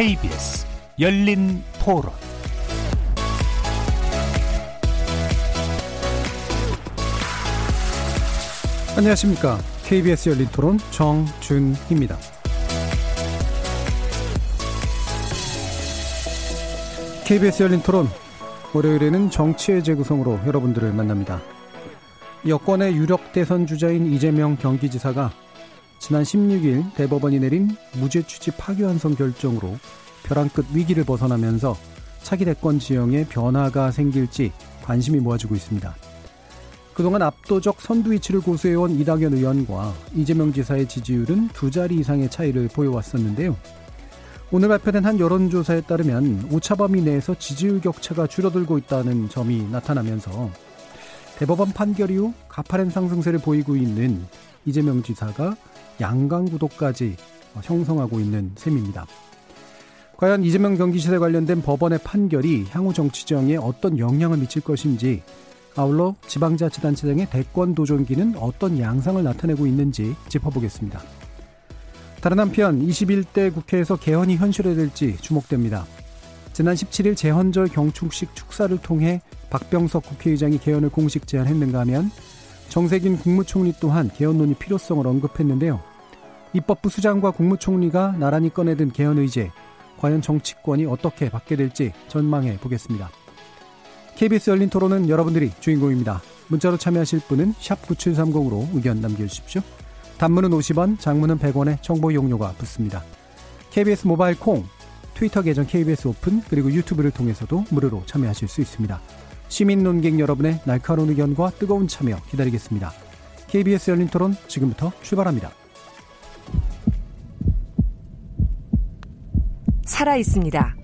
KBS 열린 토론 안녕하십니까. KBS 열린 토론 정준희입니다. KBS 열린 토론 월요일에는 정치의 재구성으로 여러분들을 만납니다. 여권의 유력 대선 주자인 이재명 경기지사가 지난 16일 대법원이 내린 무죄 취지 파기환송 결정으로 벼랑 끝 위기를 벗어나면서 차기 대권 지형에 변화가 생길지 관심이 모아지고 있습니다. 그동안 압도적 선두 위치를 고수해온 이낙연 의원과 이재명 지사의 지지율은 두 자리 이상의 차이를 보여왔었는데요. 오늘 발표된 한 여론조사에 따르면 오차범위 내에서 지지율 격차가 줄어들고 있다는 점이 나타나면서 대법원 판결 이후 가파른 상승세를 보이고 있는 이재명 지사가 양강 구도까지 형성하고 있는 셈입니다. 과연 이재명 경기시대 관련된 법원의 판결이 향후 정치정에 어떤 영향을 미칠 것인지 아울러 지방자치단체 등의 대권 도전기는 어떤 양상을 나타내고 있는지 짚어보겠습니다. 다른 한편 21대 국회에서 개헌이 현실화될지 주목됩니다. 지난 17일 재헌절 경축식 축사를 통해 박병석 국회의장이 개헌을 공식 제안했는가 하면 정세균 국무총리 또한 개헌 논의 필요성을 언급했는데요. 입법부 수장과 국무총리가 나란히 꺼내든 개헌 의제, 과연 정치권이 어떻게 받게 될지 전망해 보겠습니다. KBS 열린 토론은 여러분들이 주인공입니다. 문자로 참여하실 분은 9730으로 의견 남겨주십시오. 단문은 50원, 장문은 100원의 정보 이용료가 붙습니다. KBS 모바일 콩, 트위터 계정 KBS 오픈, 그리고 유튜브를 통해서도 무료로 참여하실 수 있습니다. 시민 논객 여러분의 날카로운 의견과 뜨거운 참여 기다리겠습니다. KBS 열린 토론 지금부터 출발합니다. 살아 있습니다.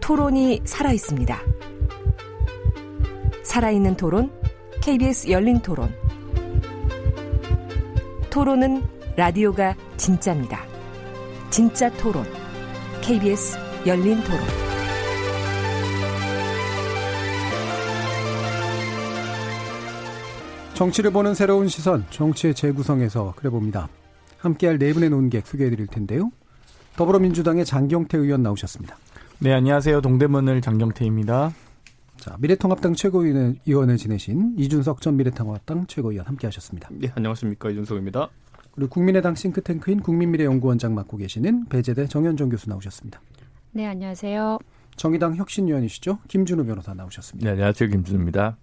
토론이 살아 있습니다. 살아있는 토론, KBS 열린 토론. 토론은 라디오가 진짜입니다. 진짜 토론, KBS 열린 토론. 정치를 보는 새로운 시선, 정치의 재구성에서 그래봅니다. 함께할 네 분의 논객 소개해드릴 텐데요. 더불어민주당의 장경태 의원 나오셨습니다. 네, 안녕하세요. 동대문을 장경태입니다. 자, 미래통합당 최고위원을 지내신 이준석 전 미래통합당 최고위원 함께 하셨습니다. 네, 안녕하십니까. 이준석입니다. 그리고 국민의당 싱크탱크인 국민미래연구원장 맡고 계시는 배재대 정현종 교수 나오셨습니다. 네, 안녕하세요. 정의당 혁신위원이시죠. 김준우 변호사 나오셨습니다. 네, 안녕하세요. 김준우입니다.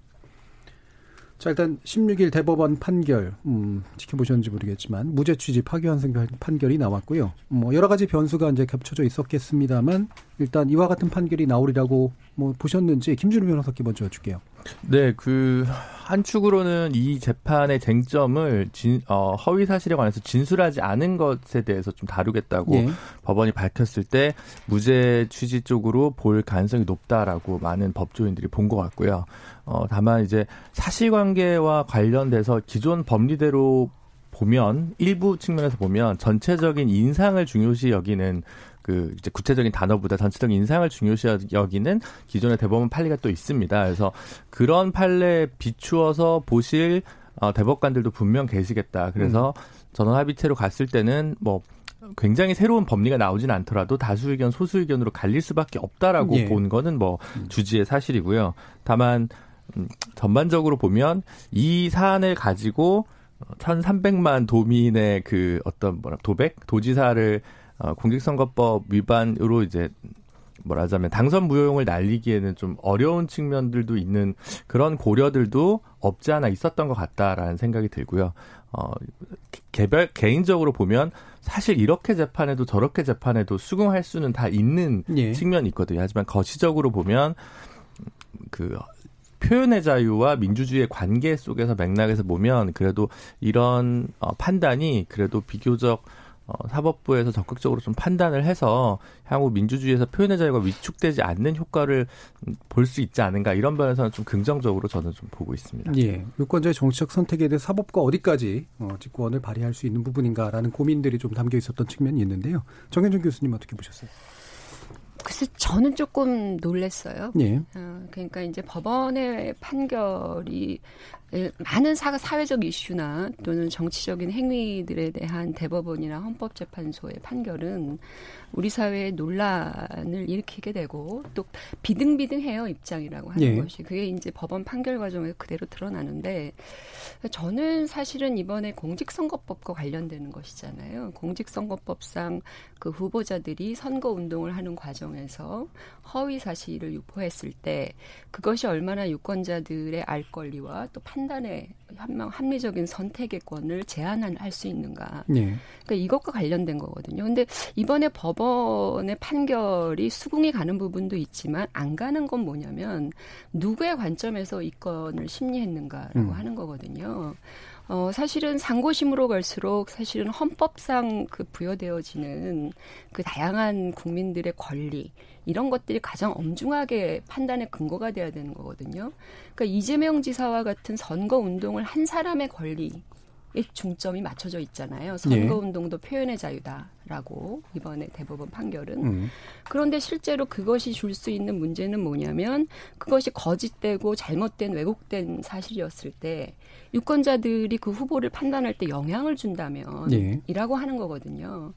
자, 일단 16일 대법원 판결, 음, 지켜보셨는지 모르겠지만, 무죄 취지 파기환송 판결이 나왔고요. 뭐, 여러 가지 변수가 이제 겹쳐져 있었겠습니다만, 일단 이와 같은 판결이 나오리라고 뭐 보셨는지, 김준우 변호사께 먼저 여쭐게요. 네, 그, 한 축으로는 이 재판의 쟁점을 진, 어, 허위 사실에 관해서 진술하지 않은 것에 대해서 좀 다루겠다고 예. 법원이 밝혔을 때 무죄 취지 쪽으로 볼 가능성이 높다라고 많은 법조인들이 본 것 같고요. 어, 다만 이제 사실관계와 관련돼서 기존 법리대로 보면 일부 측면에서 보면 전체적인 인상을 중요시 여기는 그 이제 구체적인 단어보다 전체적인 인상을 중요시 여기는 기존의 대법원 판례가 또 있습니다. 그래서 그런 판례에 비추어서 보실 어, 대법관들도 분명 계시겠다. 그래서 음. 전원 합의체로 갔을 때는 뭐 굉장히 새로운 법리가 나오진 않더라도 다수 의견, 소수 의견으로 갈릴 수밖에 없다라고 예. 본 거는 뭐 음. 주지의 사실이고요. 다만 음, 전반적으로 보면 이 사안을 가지고 1,300만 도민의 그 어떤 뭐라 도백 도지사를 어, 공직선거법 위반으로 이제 뭐라자면 당선 무효용을 날리기에는 좀 어려운 측면들도 있는 그런 고려들도 없지 않아 있었던 것 같다라는 생각이 들고요. 어, 개별 개인적으로 보면 사실 이렇게 재판해도 저렇게 재판해도 수긍할 수는 다 있는 예. 측면이 있거든요. 하지만 거시적으로 보면 그 표현의 자유와 민주주의의 관계 속에서 맥락에서 보면 그래도 이런 어, 판단이 그래도 비교적 어, 사법부에서 적극적으로 좀 판단을 해서 향후 민주주의에서 표현의 자유가 위축되지 않는 효과를 볼 수 있지 않은가 이런 면에서는 좀 긍정적으로 저는 좀 보고 있습니다. 예, 유권자의 정치적 선택에 대해 사법과 어디까지 어, 직권을 발휘할 수 있는 부분인가라는 고민들이 좀 담겨 있었던 측면이 있는데요. 정현준 교수님 어떻게 보셨어요? 글쎄 저는 조금 놀랬어요. 예. 어, 그러니까 이제 법원의 판결이 예, 많은 사, 사회적 이슈나 또는 정치적인 행위들에 대한 대법원이나 헌법재판소의 판결은 우리 사회에 논란을 일으키게 되고 또 비등비등해요 입장이라고 하는 예. 것이 그게 이제 법원 판결 과정에서 그대로 드러나는데 저는 사실은 이번에 공직선거법과 관련되는 것이잖아요. 공직선거법상 그 후보자들이 선거 운동을 하는 과정에서 허위 사실을 유포했을 때 그것이 얼마나 유권자들의 알 권리와 또 판 단의 합리적인 선택의 권을 제한할 수 있는가. 예. 그러니까 이것과 관련된 거거든요. 근데 이번에 법 법원의 판결이 수긍이 가는 부분도 있지만 안 가는 건 뭐냐면 누구의 관점에서 이 건을 심리했는가라고 음. 하는 거거든요. 어, 사실은 상고심으로 갈수록 사실은 헌법상 그 부여되어지는 그 다양한 국민들의 권리, 이런 것들이 가장 엄중하게 판단의 근거가 돼야 되는 거거든요. 그러니까 이재명 지사와 같은 선거 운동을 한 사람의 권리, 중점이 맞춰져 있잖아요. 선거 운동도 예. 표현의 자유다라고 이번에 대법원 판결은. 음. 그런데 실제로 그것이 줄 수 있는 문제는 뭐냐면 그것이 거짓되고 잘못된 왜곡된 사실이었을 때 유권자들이 그 후보를 판단할 때 영향을 준다면 예. 이라고 하는 거거든요.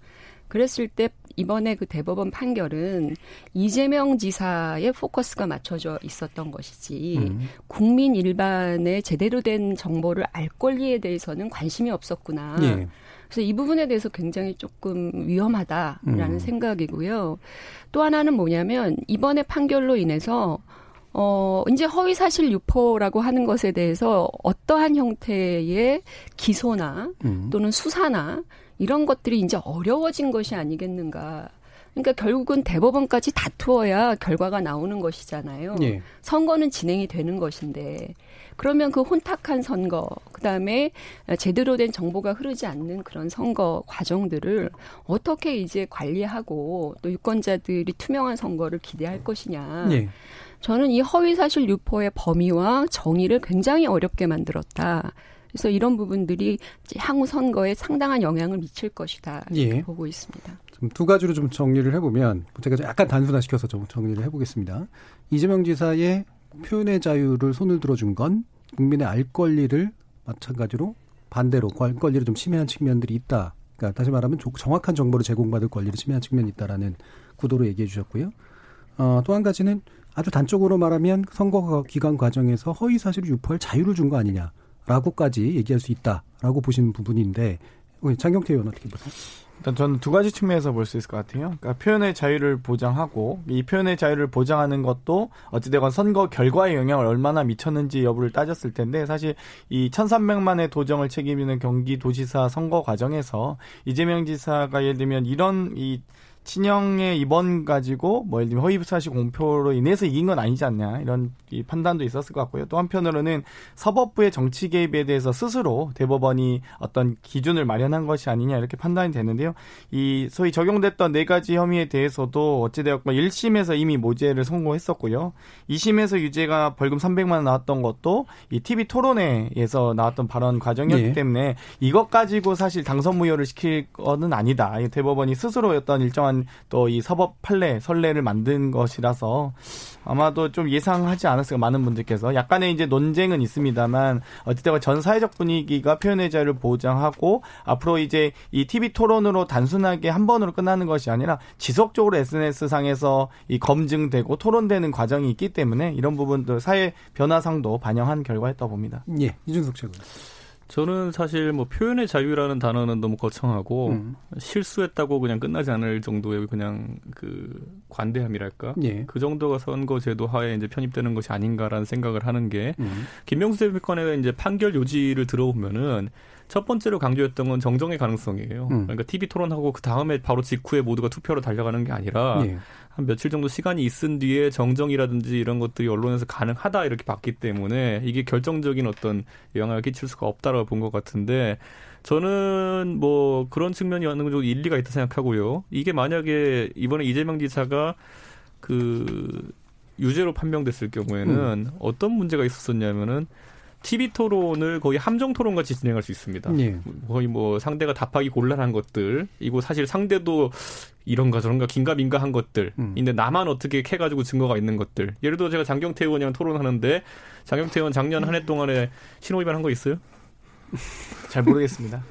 그랬을 때 이번에 그 대법원 판결은 이재명 지사의 포커스가 맞춰져 있었던 것이지 음. 국민 일반의 제대로 된 정보를 알 권리에 대해서는 관심이 없었구나. 예. 그래서 이 부분에 대해서 굉장히 조금 위험하다라는 음. 생각이고요. 또 하나는 뭐냐면 이번에 판결로 인해서 어, 이제 허위 사실 유포라고 하는 것에 대해서 어떠한 형태의 기소나 음. 또는 수사나 이런 것들이 이제 어려워진 것이 아니겠는가. 그러니까 결국은 대법원까지 다투어야 결과가 나오는 것이잖아요. 예. 선거는 진행이 되는 것인데 그러면 그 혼탁한 선거, 그다음에 제대로 된 정보가 흐르지 않는 그런 선거 과정들을 어떻게 이제 관리하고 또 유권자들이 투명한 선거를 기대할 것이냐. 예. 저는 이 허위 사실 유포의 범위와 정의를 굉장히 어렵게 만들었다. 그래서 이런 부분들이 향후 선거에 상당한 영향을 미칠 것이다 예. 보고 있습니다. 두 가지로 좀 정리를 해보면 제가 약간 단순화시켜서 좀 정리를 해보겠습니다. 이재명 지사의 표현의 자유를 손을 들어준 건 국민의 알 권리를 마찬가지로 반대로 알 권리를 좀 침해한 측면들이 있다. 그러니까 다시 말하면 정확한 정보를 제공받을 권리를 침해한 측면이 있다라는 구도로 얘기해 주셨고요. 어, 또 한 가지는 아주 단적으로 말하면 선거 기간 과정에서 허위 사실을 유포할 자유를 준 거 아니냐. 라고까지 얘기할 수 있다라고 보시는 부분인데 장경태 의원 어떻게 보세요? 일단 저는 두 가지 측면에서 볼 수 있을 것 같아요. 그러니까 표현의 자유를 보장하고 이 표현의 자유를 보장하는 것도 어찌되건 선거 결과에 영향을 얼마나 미쳤는지 여부를 따졌을 텐데 사실 이 1,300만의 도정을 책임지는 경기도지사 선거 과정에서 이재명 지사가 예를 들면 이런 이 친형의 입원 가지고 뭐 예를 들면 허위 사실 공표로 인해서 이긴 건 아니지 않냐 이런 이 판단도 있었을 것 같고요. 또 한편으로는 사법부의 정치 개입에 대해서 스스로 대법원이 어떤 기준을 마련한 것이 아니냐 이렇게 판단이 되는데요. 이 소위 적용됐던 네 가지 혐의에 대해서도 어찌되었건 1심에서 이미 모재를 선고했었고요. 2심에서 유죄가 벌금 300만 원 나왔던 것도 이 TV 토론회에서 나왔던 발언 과정이었기 네. 때문에 이것 가지고 사실 당선 무효를 시킬 거는 아니다. 대법원이 스스로 어떤 일정한 어떠한 또이 사법 판례, 선례를 만든 것이라서 아마도 좀 예상하지 않았을까 많은 분들께서 약간의 이제 논쟁은 있습니다만 어쨌든 전 사회적 분위기가 표현의 자유를 보장하고 앞으로 이제 이 TV 토론으로 단순하게 한 번으로 끝나는 것이 아니라 지속적으로 SNS 상에서 이 검증되고 토론되는 과정이 있기 때문에 이런 부분들 사회 변화상도 반영한 결과였다고 봅니다. 예, 이준석 최고. 저는 사실 뭐 표현의 자유라는 단어는 너무 거창하고 음. 실수했다고 그냥 끝나지 않을 정도의 그냥 그 관대함이랄까 예. 그 정도가 선거 제도 하에 이제 편입되는 것이 아닌가라는 생각을 하는 게 음. 김명수 대표권의 이제 판결 요지를 들어보면은 첫 번째로 강조했던 건 정정의 가능성이에요. 음. 그러니까 TV 토론하고 그 다음에 바로 직후에 모두가 투표로 달려가는 게 아니라 예. 한 며칠 정도 시간이 있은 뒤에 정정이라든지 이런 것들이 언론에서 가능하다 이렇게 봤기 때문에 이게 결정적인 어떤 영향을 끼칠 수가 없다라고 본 것 같은데 저는 뭐 그런 측면이 어느 정도 일리가 있다 생각하고요. 이게 만약에 이번에 이재명 지사가 그 유죄로 판명됐을 경우에는 음. 어떤 문제가 있었었냐면은 TV 토론을 거의 함정 토론 같이 진행할 수 있습니다. 예. 거의 뭐 상대가 답하기 곤란한 것들, 이거 사실 상대도 이런가 저런가 긴가민가한 것들. 음. 근데 나만 어떻게 캐가지고 증거가 있는 것들. 예를 들어 제가 장경태 의원이랑 토론하는데 장경태 의원 작년 한 해 동안에 신호 위반 한 거 있어요? 잘 모르겠습니다.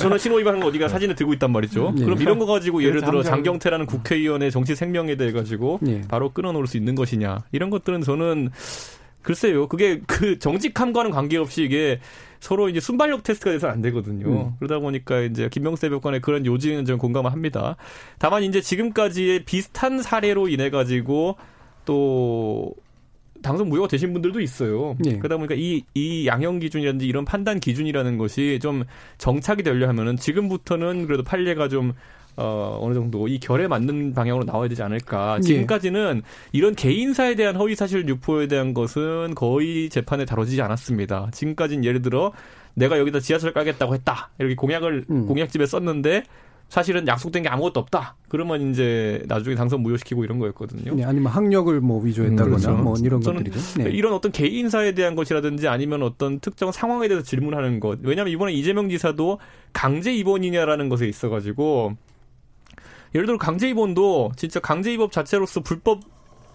저는 신호 위반한 거 어디가 사진을 들고 있단 말이죠. 예. 그럼 이런 거 가지고 예를 들어 장경태라는 국회의원의 정치 생명에 대해 가지고 예. 바로 끊어놓을 수 있는 것이냐 이런 것들은 저는 글쎄요. 그게 그 정직함과는 관계없이 이게 서로 이제 순발력 테스트가 돼서 안 되거든요. 음. 그러다 보니까 이제 김명세 법관의 그런 요지는 좀 공감을 합니다. 다만 이제 지금까지의 비슷한 사례로 인해 가지고 또 당선 무효가 되신 분들도 있어요. 네. 그러다 보니까 이, 이 양형 기준이라든지 이런 판단 기준이라는 것이 좀 정착이 되려 하면은 지금부터는 그래도 판례가 좀 어, 어느 정도 이 결에 맞는 방향으로 나와야 되지 않을까. 예. 지금까지는 이런 개인사에 대한 허위사실 유포에 대한 것은 거의 재판에 다뤄지지 않았습니다. 지금까지는 예를 들어 내가 여기다 지하철 깔겠다고 했다. 이렇게 공약을 음. 공약집에 썼는데 사실은 약속된 게 아무것도 없다. 그러면 이제 나중에 당선 무효시키고 이런 거였거든요. 네, 아니면 학력을 뭐 위조했다거나 음, 그렇죠. 뭐 이런 것들이죠. 네. 이런 어떤 개인사에 대한 것이라든지 아니면 어떤 특정 상황에 대해서 질문하는 것. 왜냐하면 이번에 이재명 지사도 강제 입원이냐라는 것에 있어가지고 예를 들어 강제 입원도 진짜 강제 입원 자체로서 불법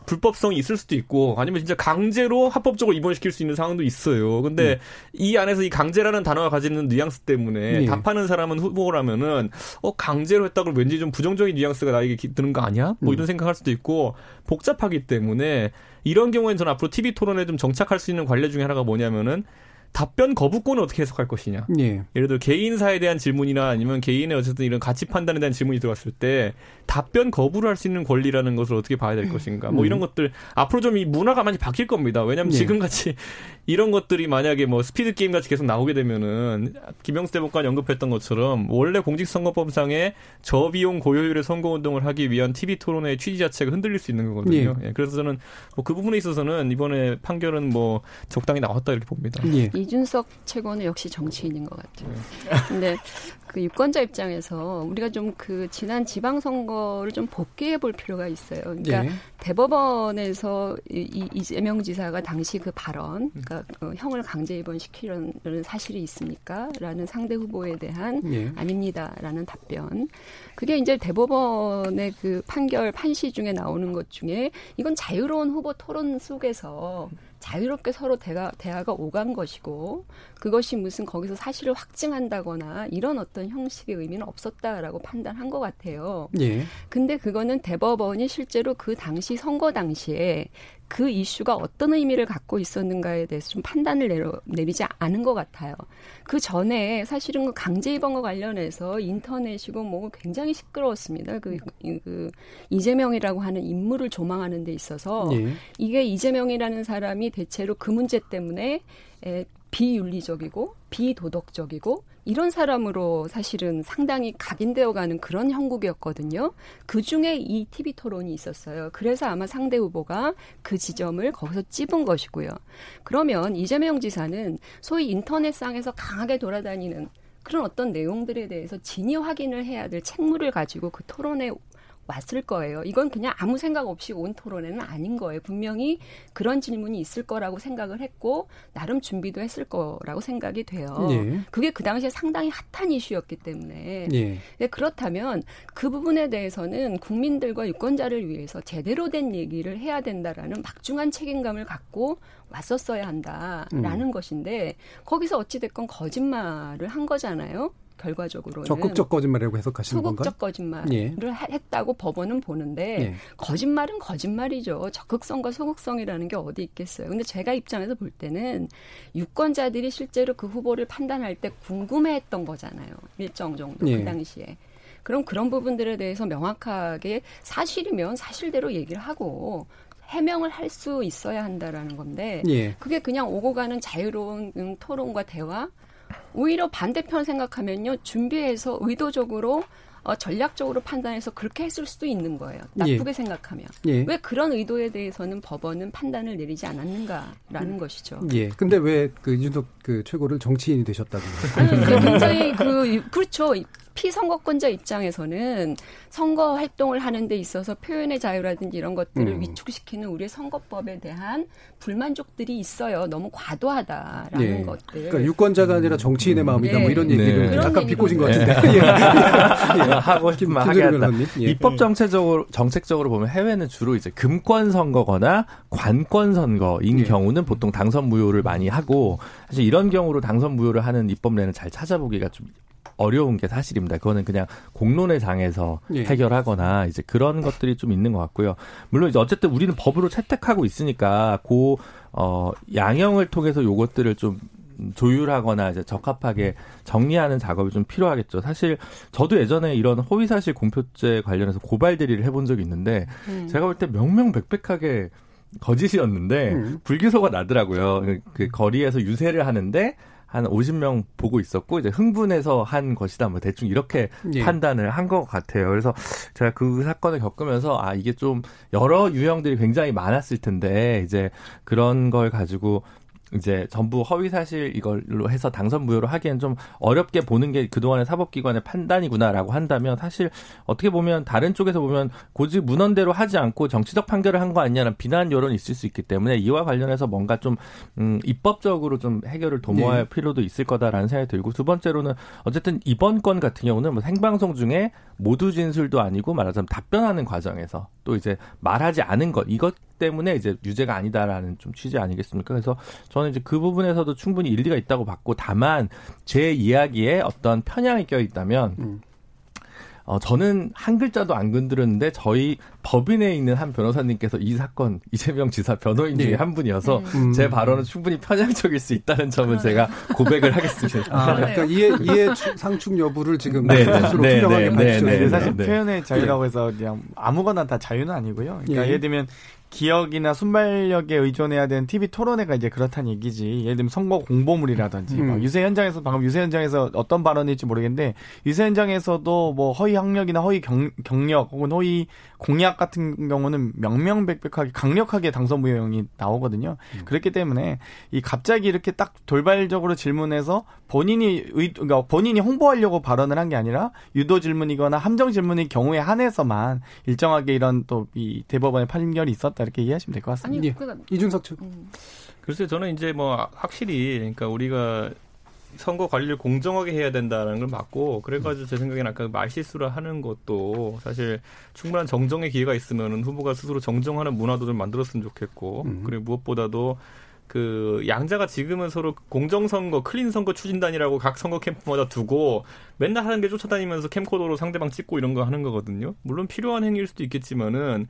불법성이 있을 수도 있고 아니면 진짜 강제로 합법적으로 입원시킬 수 있는 상황도 있어요. 근데 음. 이 안에서 이 강제라는 단어가 가지는 뉘앙스 때문에 네. 답하는 사람은 후보라면은 어 강제로 했다고 왠지 좀 부정적인 뉘앙스가 나에게 드는 거 아니야? 뭐 음. 이런 생각할 수도 있고 복잡하기 때문에 이런 경우에는 저는 앞으로 TV 토론에 좀 정착할 수 있는 관례 중에 하나가 뭐냐면은 답변 거부권을 어떻게 해석할 것이냐. 예. 예를 들어 개인사에 대한 질문이나 아니면 개인의 어쨌든 이런 가치 판단에 대한 질문이 들어갔을 때 답변 거부를 할 수 있는 권리라는 것을 어떻게 봐야 될 것인가. 뭐 음. 이런 것들 앞으로 좀 이 문화가 많이 바뀔 겁니다. 왜냐하면 예. 지금 같이 이런 것들이 만약에 뭐 스피드 게임 같이 계속 나오게 되면은 김영수 대법관 언급했던 것처럼 원래 공직선거법상의 저비용 고효율의 선거운동을 하기 위한 TV 토론의 취지 자체가 흔들릴 수 있는 거거든요. 예. 예. 그래서 저는 뭐 그 부분에 있어서는 이번에 판결은 뭐 적당히 나왔다 이렇게 봅니다. 예. 이준석 최고는 역시 정치인인 것 같아요. 근데 그 유권자 입장에서 우리가 좀 그 지난 지방선거를 좀 복귀해 볼 필요가 있어요. 그러니까 예. 대법원에서 이, 이재명 지사가 당시 그 발언, 그러니까 어, 형을 강제 입원시키려는 사실이 있습니까? 라는 상대 후보에 대한 예. 아닙니다라는 답변. 그게 이제 대법원의 그 판결 판시 중에 나오는 것 중에 이건 자유로운 후보 토론 속에서 자유롭게 서로 대화, 대화가 오간 것이고 그것이 무슨 거기서 사실을 확증한다거나 이런 어떤 형식의 의미는 없었다라고 판단한 것 같아요. 예. 근데 그거는 대법원이 실제로 그 당시 선거 당시에 그 이슈가 어떤 의미를 갖고 있었는가에 대해서 좀 판단을 내려, 내리지 않은 것 같아요. 그 전에 사실은 그 강제 입원과 관련해서 인터넷이고 뭐 굉장히 시끄러웠습니다. 그, 그 이재명이라고 하는 인물을 조망하는 데 있어서 네. 이게 이재명이라는 사람이 대체로 그 문제 때문에 에, 비윤리적이고 비도덕적이고 이런 사람으로 사실은 상당히 각인되어 가는 그런 형국이었거든요. 그 중에 이 TV 토론이 있었어요. 그래서 아마 상대 후보가 그 지점을 거기서 찝은 것이고요. 그러면 이재명 지사는 소위 인터넷상에서 강하게 돌아다니는 그런 어떤 내용들에 대해서 진위 확인을 해야 될 책무를 가지고 그 토론에 왔을 거예요. 이건 그냥 아무 생각 없이 온 토론회는 아닌 거예요. 분명히 그런 질문이 있을 거라고 생각을 했고 나름 준비도 했을 거라고 생각이 돼요. 예. 그게 그 당시에 상당히 핫한 이슈였기 때문에 예. 네, 그렇다면 그 부분에 대해서는 국민들과 유권자를 위해서 제대로 된 얘기를 해야 된다라는 막중한 책임감을 갖고 왔었어야 한다라는 음. 것인데 거기서 어찌 됐건 거짓말을 한 거잖아요. 결과적으로는 적극적 거짓말이라고 해석하시는 건가요? 소극적 거짓말을 예. 했다고 법원은 보는데 예. 거짓말은 거짓말이죠. 적극성과 소극성이라는 게 어디 있겠어요. 근데 제가 입장에서 볼 때는 유권자들이 실제로 그 후보를 판단할 때 궁금해했던 거잖아요. 일정 정도 그 예. 그 당시에. 그럼 그런 부분들에 대해서 명확하게 사실이면 사실대로 얘기를 하고 해명을 할 수 있어야 한다라는 건데 예. 그게 그냥 오고 가는 자유로운 토론과 대화 오히려 반대편 생각하면요. 준비해서 의도적으로 어, 전략적으로 판단해서 그렇게 했을 수도 있는 거예요. 나쁘게 예. 생각하면. 예. 왜 그런 의도에 대해서는 법원은 판단을 내리지 않았는가라는 음. 것이죠. 예. 근데 왜 그 이준석 그 최고를 정치인이 되셨다고? 아니, 굉장히 그, 그렇죠. 피선거권자 입장에서는 선거 활동을 하는 데 있어서 표현의 자유라든지 이런 것들을 음. 위축시키는 우리의 선거법에 대한 불만족들이 있어요. 너무 과도하다라는 예. 것들. 그러니까 유권자가 아니라 정치인의 음. 마음이다. 뭐 예. 뭐 이런 얘기를 네. 약간 비꼬신 것 같은데. 예. 예. 하고 싶으면 하겠다. 예. 입법 정책적으로 정책적으로 보면 해외는 주로 이제 금권 선거거나 관권 선거인 예. 경우는 보통 당선 무효를 많이 하고 사실 이런 경우로 당선 무효를 하는 입법례는 잘 찾아보기가 좀 어려운 게 사실입니다. 그거는 그냥 공론의 장에서 예. 해결하거나 이제 그런 것들이 좀 있는 것 같고요. 물론 이제 어쨌든 우리는 법으로 채택하고 있으니까 고 어, 양형을 통해서 요것들을 좀 조율하거나 이제 적합하게 정리하는 작업이 좀 필요하겠죠. 사실 저도 예전에 이런 허위사실 공표죄 관련해서 고발 대리를 해본 적이 있는데 음. 제가 볼 때 명명백백하게 거짓이었는데 음. 불기소가 나더라고요. 그, 그 거리에서 유세를 하는데 한 50명 보고 있었고 이제 흥분해서 한 것이다 뭐 대충 이렇게 예. 판단을 한 것 같아요. 그래서 제가 그 사건을 겪으면서 아 이게 좀 여러 유형들이 굉장히 많았을 텐데 이제 그런 걸 가지고 이제 전부 허위 사실 이걸로 해서 당선 무효로 하기엔 좀 어렵게 보는 게 그동안의 사법기관의 판단이구나라고 한다면 사실 어떻게 보면 다른 쪽에서 보면 고지 문헌대로 하지 않고 정치적 판결을 한 거 아니냐는 비난 여론이 있을 수 있기 때문에 이와 관련해서 뭔가 좀 음, 입법적으로 좀 해결을 도모할 네. 필요도 있을 거다라는 생각이 들고 두 번째로는 어쨌든 이번 건 같은 경우는 뭐 생방송 중에 모두 진술도 아니고 말하자면 답변하는 과정에서 또 이제 말하지 않은 것 이것 때문에 이제 유죄가 아니다라는 좀 취지 아니겠습니까? 그래서 저는 이제 그 부분에서도 충분히 일리가 있다고 봤고 다만 제 이야기에 어떤 편향이 껴 있다면 음. 어, 저는 한 글자도 안 건드렸는데 저희 법인에 있는 한 변호사님께서 이 사건 이재명 지사 변호인 중에 네. 한 분이어서 음. 제 발언은 충분히 편향적일 수 있다는 점은 제가 고백을 하겠습니다. 아, 그러니까 이해 이해 상충 여부를 지금 네, 네. 스스로 네, 투명하게 네, 밝히셨는데 네, 사실 표현의 자유라고 해서 그냥 아무거나 다 자유는 아니고요. 그러니까 예. 예를 들면 기억이나 순발력에 의존해야 되는 TV 토론회가 이제 그렇다는 얘기지. 예를 들면 선거 공보물이라든지 음. 유세 현장에서 방금 유세 현장에서 어떤 발언일지 모르겠는데 유세 현장에서도 뭐 허위 학력이나 허위 경, 경력 혹은 허위 공약 같은 경우는 명명백백하게 강력하게 당선 무효형이 나오거든요. 음. 그렇기 때문에 이 갑자기 이렇게 딱 돌발적으로 질문해서 본인이 의, 그러니까 본인이 홍보하려고 발언을 한 게 아니라 유도 질문이거나 함정 질문의 경우에 한해서만 일정하게 이런 또 이 대법원의 판결이 있었 다 이렇게 이해하시면 될 것 같습니다. 아니, 그러니까, 이준석 측. 음. 글쎄요, 저는 이제 뭐 확실히 그러니까 우리가 선거 관리를 공정하게 해야 된다는 걸 맞고 그래가지고 제 생각에는 아까 말실수를 하는 것도 사실 충분한 정정의 기회가 있으면 후보가 스스로 정정하는 문화도 좀 만들었으면 좋겠고 음. 그리고 무엇보다도 그 양자가 지금은 서로 공정선거, 클린 선거 추진단이라고 각 선거 캠프마다 두고 맨날 하는 게 쫓아다니면서 캠코더로 상대방 찍고 이런 거 하는 거거든요. 물론 필요한 행위일 수도 있겠지만은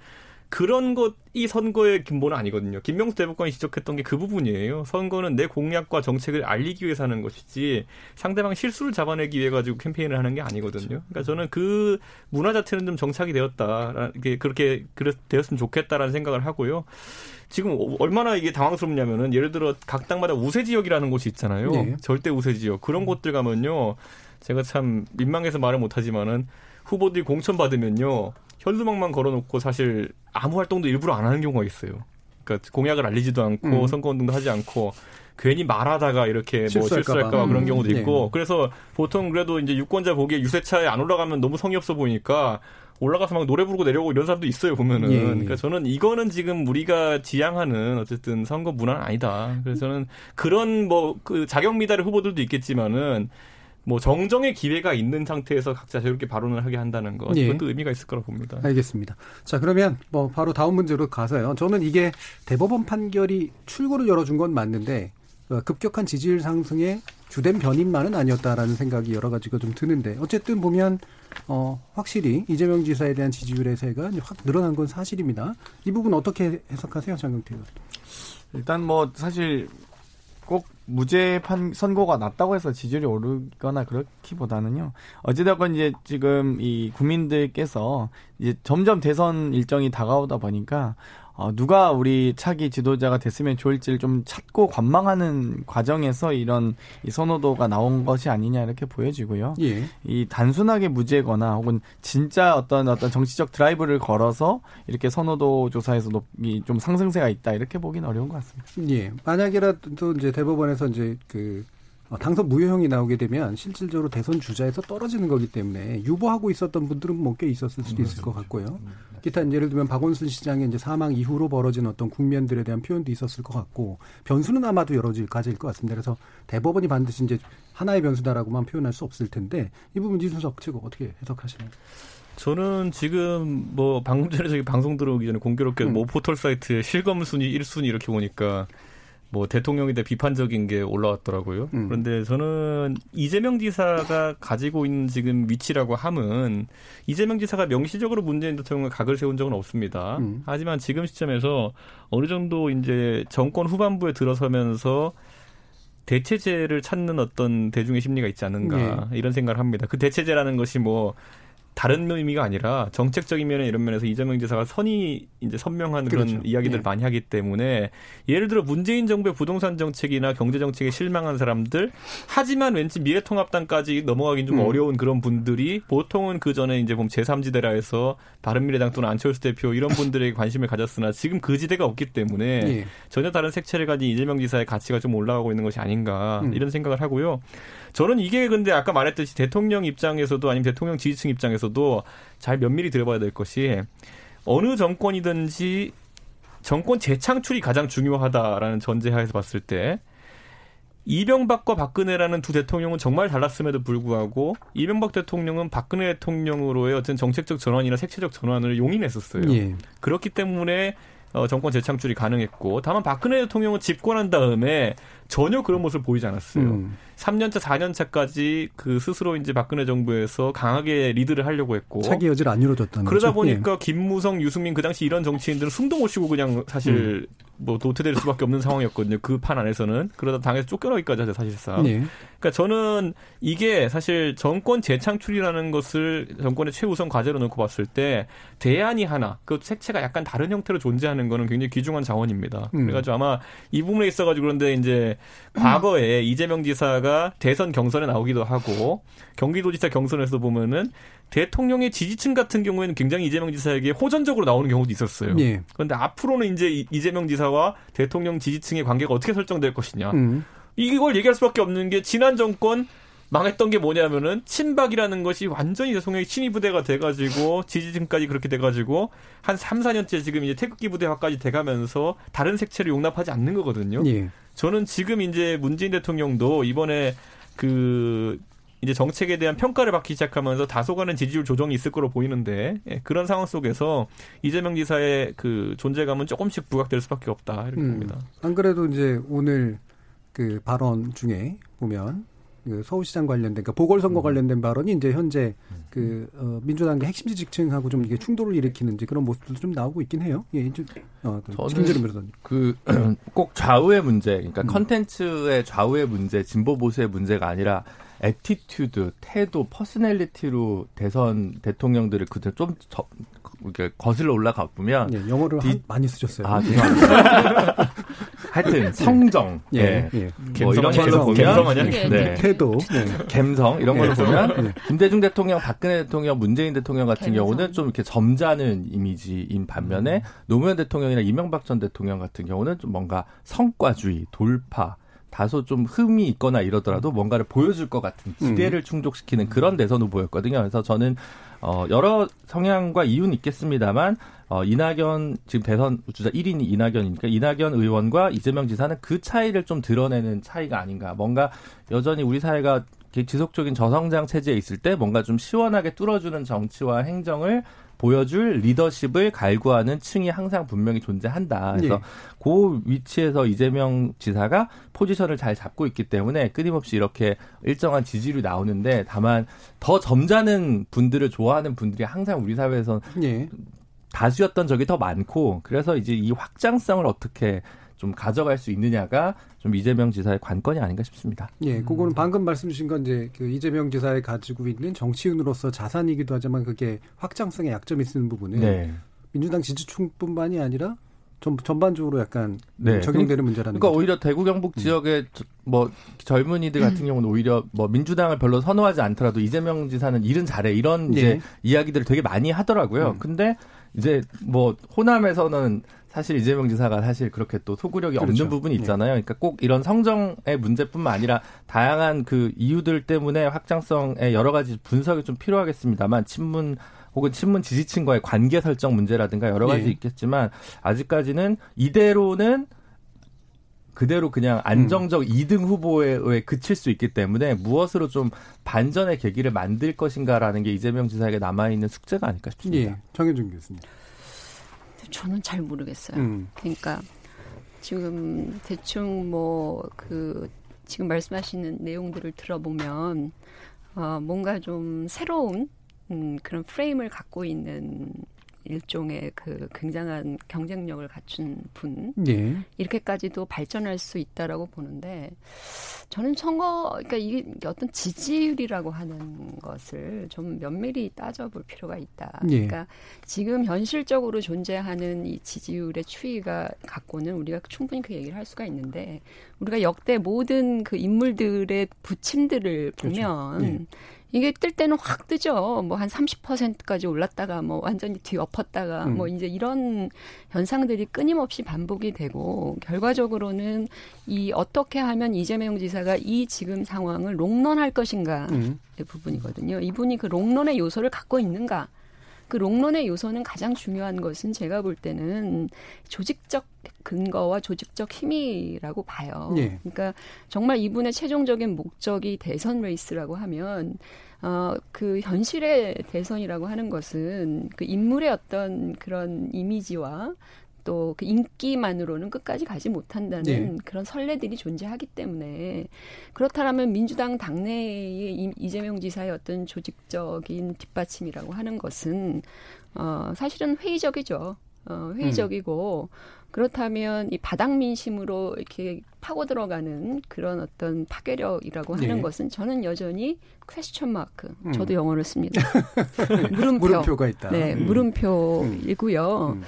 그런 것이 선거의 근본은 아니거든요. 김명수 대법관이 지적했던 게 그 부분이에요. 선거는 내 공약과 정책을 알리기 위해서 하는 것이지 상대방 실수를 잡아내기 위해 가지고 캠페인을 하는 게 아니거든요. 그러니까 저는 그 문화 자체는 좀 정착이 되었다. 그렇게 되었으면 좋겠다라는 생각을 하고요. 지금 얼마나 이게 당황스럽냐면은 예를 들어 각 당마다 우세 지역이라는 곳이 있잖아요. 네. 절대 우세 지역. 그런 곳들 가면요. 제가 참 민망해서 말을 못 하지만은 후보들이 공천 받으면요. 현수막만 걸어놓고 사실 아무 활동도 일부러 안 하는 경우가 있어요. 그러니까 공약을 알리지도 않고 음. 선거운동도 하지 않고 괜히 말하다가 이렇게 뭐 실수할까 봐 그런 음. 경우도 있고 네. 그래서 보통 그래도 이제 유권자 보기에 유세차에 안 올라가면 너무 성의 없어 보이니까 올라가서 막 노래 부르고 내려오고 이런 사람도 있어요 보면은 예. 그러니까 저는 이거는 지금 우리가 지향하는 어쨌든 선거 문화는 아니다 그래서 저는 그런 뭐 그 자격 미달의 후보들도 있겠지만은 뭐 정정의 기회가 있는 상태에서 각자 저렇게 발언을 하게 한다는 것 예. 그것도 의미가 있을 거라고 봅니다. 알겠습니다. 자 그러면 뭐 바로 다음 문제로 가서요. 저는 이게 대법원 판결이 출구를 열어준 건 맞는데 어, 급격한 지지율 상승의 주된 변인만은 아니었다라는 생각이 여러 가지가 좀 드는데 어쨌든 보면 어 확실히 이재명 지사에 대한 지지율의 세가 확 늘어난 건 사실입니다. 이 부분 어떻게 해석하세요, 장경태 의원? 일단 뭐 사실 꼭 무죄 판 선고가 났다고 해서 지지율이 오르거나 그렇기보다는요. 어찌됐건 이제 지금 이 국민들께서 이제 점점 대선 일정이 다가오다 보니까 어, 누가 우리 차기 지도자가 됐으면 좋을지를 좀 찾고 관망하는 과정에서 이런 이 선호도가 나온 것이 아니냐 이렇게 보여지고요. 예. 이 단순하게 무죄거나 혹은 진짜 어떤 어떤 정치적 드라이브를 걸어서 이렇게 선호도 조사에서 높이 좀 상승세가 있다 이렇게 보기는 어려운 것 같습니다. 예. 만약이라도 이제 대법원에서 이제 그 어, 당선 무효형이 나오게 되면 실질적으로 대선 주자에서 떨어지는 거기 때문에 유보하고 있었던 분들은 뭐 꽤 있었을 수도 있을 것 같고요. 기타 예를 들면 박원순 시장의 이제 사망 이후로 벌어진 어떤 국면들에 대한 표현도 있었을 것 같고 변수는 아마도 여러 가지일 것 같습니다. 그래서 대법원이 반드시 이제 하나의 변수다라고만 표현할 수 없을 텐데 이 부분 이준석 측은 어떻게 해석하시나요? 저는 지금 뭐 방금 전에 저기 방송 들어오기 전에 공교롭게 음. 뭐 포털 사이트에 실검 순위 1순위 이렇게 보니까 뭐 대통령에 대해 비판적인 게 올라왔더라고요. 음. 그런데 저는 이재명 지사가 가지고 있는 지금 위치라고 함은 이재명 지사가 명시적으로 문재인 대통령을 각을 세운 적은 없습니다. 음. 하지만 지금 시점에서 어느 정도 이제 정권 후반부에 들어서면서 대체제를 찾는 어떤 대중의 심리가 있지 않는가 네. 이런 생각을 합니다. 그 대체제라는 것이 뭐 다른 의미가 아니라 정책적인 면에 이런 면에서 이재명 지사가 선이 이제 선명한 그런 그렇죠. 이야기들을 네. 많이 하기 때문에 예를 들어 문재인 정부의 부동산 정책이나 경제 정책에 실망한 사람들 하지만 왠지 미래통합당까지 넘어가긴 좀 음. 어려운 그런 분들이 보통은 그 전에 이제 보면 제3지대라 해서 바른미래당 또는 안철수 대표 이런 분들에게 관심을 가졌으나 지금 그 지대가 없기 때문에 네. 전혀 다른 색채를 가진 이재명 지사의 가치가 좀 올라가고 있는 것이 아닌가 음. 이런 생각을 하고요. 저는 이게 근데 아까 말했듯이 대통령 입장에서도 아니면 대통령 지지층 입장에서도 잘 면밀히 들어봐야 될 것이 어느 정권이든지 정권 재창출이 가장 중요하다라는 전제하에서 봤을 때 이명박과 박근혜라는 두 대통령은 정말 달랐음에도 불구하고 이명박 대통령은 박근혜 대통령으로의 어떤 정책적 전환이나 색채적 전환을 용인했었어요. 예. 그렇기 때문에 어, 정권 재창출이 가능했고 다만 박근혜 대통령은 집권한 다음에 전혀 그런 모습을 보이지 않았어요. 음. 3년차, 4년차까지 그 스스로 이제 박근혜 정부에서 강하게 리드를 하려고 했고 차기 여지를 안 이루어졌다는 그러다 거죠? 보니까 예. 김무성, 유승민 그 당시 이런 정치인들은 숨도 못 쉬고 그냥 사실 음. 뭐 도태될 수밖에 없는 상황이었거든요. 그 판 안에서는 그러다 당에서 쫓겨나기까지 하죠 사실상. 예. 그러니까 저는 이게 사실 정권 재창출이라는 것을 정권의 최우선 과제로 놓고 봤을 때 대안이 하나 그 색채가 약간 다른 형태로 존재하는 거는 굉장히 귀중한 자원입니다. 음. 그래가지고 아마 이 부분에 있어가지고 그런데 이제 과거에 이재명 지사가 대선 경선에 나오기도 하고 경기도지사 경선에서 보면은 대통령의 지지층 같은 경우에는 굉장히 이재명 지사에게 호전적으로 나오는 경우도 있었어요. 예. 그런데 앞으로는 이제 이재명 지사와 대통령 지지층의 관계가 어떻게 설정될 것이냐. 음. 이걸 얘기할 수밖에 없는 게 지난 정권 망했던 게 뭐냐면은 친박이라는 것이 완전히 대통령의 친위 부대가 돼가지고 지지층까지 그렇게 돼가지고 한 3, 4년째 지금 이제 태극기 부대화까지 돼가면서 다른 색채를 용납하지 않는 거거든요. 예. 저는 지금 이제 문재인 대통령도 이번에 그 이제 정책에 대한 평가를 받기 시작하면서 다소간의 지지율 조정이 있을 거로 보이는데 예, 그런 상황 속에서 이재명 지사의 그 존재감은 조금씩 부각될 수밖에 없다 이렇게 음, 봅니다. 안 그래도 이제 오늘 그 발언 중에 보면 그 서울시장 관련된 그러니까 보궐선거 음. 관련된 발언이 이제 현재 그 어, 민주당의 핵심 지지층하고 좀 이게 충돌을 일으키는지 그런 모습도 좀 나오고 있긴 해요. 예, 좀 어, 그꼭 좌우의 문제, 그러니까 음. 컨텐츠의 좌우의 문제, 진보 보수의 문제가 아니라 attitude, 태도, personality로 대선 대통령들을 그들 좀 저, 이렇게 거슬러 올라가 보면 예, 영어를 디... 많이 쓰셨어요. 아, 하여튼 성정, 예, 예. 예. 뭐 이런 걸로 보면 아니야? 네. 태도, 네. 감성 이런 걸로 보면 김대중 대통령, 박근혜 대통령, 문재인 대통령 같은 감성. 경우는 좀 이렇게 점잖은 이미지인 반면에 음. 노무현 대통령이나 이명박 전 대통령 같은 경우는 좀 뭔가 성과주의, 돌파 다소 좀 흠이 있거나 이러더라도 뭔가를 보여줄 것 같은 기대를 음. 충족시키는 그런 대선 후보였거든요. 그래서 저는 어 여러 성향과 이유는 있겠습니다만 어 이낙연 지금 대선 주자 1인이 이낙연이니까 이낙연 의원과 이재명 지사는 그 차이를 좀 드러내는 차이가 아닌가. 뭔가 여전히 우리 사회가 지속적인 저성장 체제에 있을 때 뭔가 좀 시원하게 뚫어주는 정치와 행정을 보여줄 리더십을 갈구하는 층이 항상 분명히 존재한다. 그래서 네. 그 위치에서 이재명 지사가 포지션을 잘 잡고 있기 때문에 끊임없이 이렇게 일정한 지지율이 나오는데 다만 더 점잖은 분들을 좋아하는 분들이 항상 우리 사회에서 네. 다수였던 적이 더 많고 그래서 이제 이 확장성을 어떻게 좀 가져갈 수 있느냐가 좀 이재명 지사의 관건이 아닌가 싶습니다. 예, 그거는 방금 말씀 주신 건 이제 그 이재명 지사에 가지고 있는 정치인으로서 자산이기도 하지만 그게 확장성의 약점이 쓰는 부분은 네. 민주당 지지층뿐만이 아니라 전, 전반적으로 약간 네. 적용되는 문제라는 그러니까 거죠. 오히려 대구 경북 음. 지역의 음. 뭐 젊은이들 같은 경우는 오히려 뭐 민주당을 별로 선호하지 않더라도 이재명 지사는 일은 잘해 이런 네. 이제 이야기들을 되게 많이 하더라고요. 음. 근데 이제 뭐 호남에서는 사실 이재명 지사가 사실 그렇게 또 소구력이 그렇죠. 없는 부분이 네. 있잖아요. 그러니까 꼭 이런 성정의 문제뿐만 아니라 다양한 그 이유들 때문에 확장성의 여러 가지 분석이 좀 필요하겠습니다만 친문 혹은 친문 지지층과의 관계 설정 문제라든가 여러 가지 네. 있겠지만 아직까지는 이대로는 그대로 그냥 안정적 음. 2등 후보에 그칠 수 있기 때문에 무엇으로 좀 반전의 계기를 만들 것인가라는 게 이재명 지사에게 남아있는 숙제가 아닐까 싶습니다. 예. 정현준 교수님. 저는 잘 모르겠어요. 음. 그러니까 지금 대충 뭐 그 지금 말씀하시는 내용들을 들어보면 어 뭔가 좀 새로운 음 그런 프레임을 갖고 있는 일종의 그 굉장한 경쟁력을 갖춘 분 예. 이렇게까지도 발전할 수 있다라고 보는데 저는 선거 그러니까 이게 어떤 지지율이라고 하는 것을 좀 면밀히 따져볼 필요가 있다. 예. 그러니까 지금 현실적으로 존재하는 이 지지율의 추이가 갖고는 우리가 충분히 그 얘기를 할 수가 있는데 우리가 역대 모든 그 인물들의 부침들을 그렇죠. 보면 그렇죠. 예. 이게 뜰 때는 확 뜨죠. 뭐 한 30%까지 올랐다가 뭐 완전히 뒤엎었다가 음. 뭐 이제 이런 현상들이 끊임없이 반복이 되고 결과적으로는 이 어떻게 하면 이재명 지사가 이 지금 상황을 롱런할 것인가 음. 의 부분이거든요. 이분이 그 롱런의 요소를 갖고 있는가? 그 롱런의 요소는 가장 중요한 것은 제가 볼 때는 조직적 근거와 조직적 힘이라고 봐요. 예. 그러니까 정말 이분의 최종적인 목적이 대선 레이스라고 하면 어, 그 현실의 대선이라고 하는 것은 그 인물의 어떤 그런 이미지와 또 그 인기만으로는 끝까지 가지 못한다는 네. 그런 선례들이 존재하기 때문에 그렇다면 민주당 당내의 이재명 지사의 어떤 조직적인 뒷받침이라고 하는 것은 어 사실은 회의적이죠. 어 회의적이고 음. 그렇다면 이 바닥 민심으로 이렇게 파고 들어가는 그런 어떤 파괴력이라고 하는 네. 것은 저는 여전히 퀘스천 마크. 음. 저도 영어를 씁니다. 물음표. 물음표가 있다. 네, 음. 물음표이고요. 음.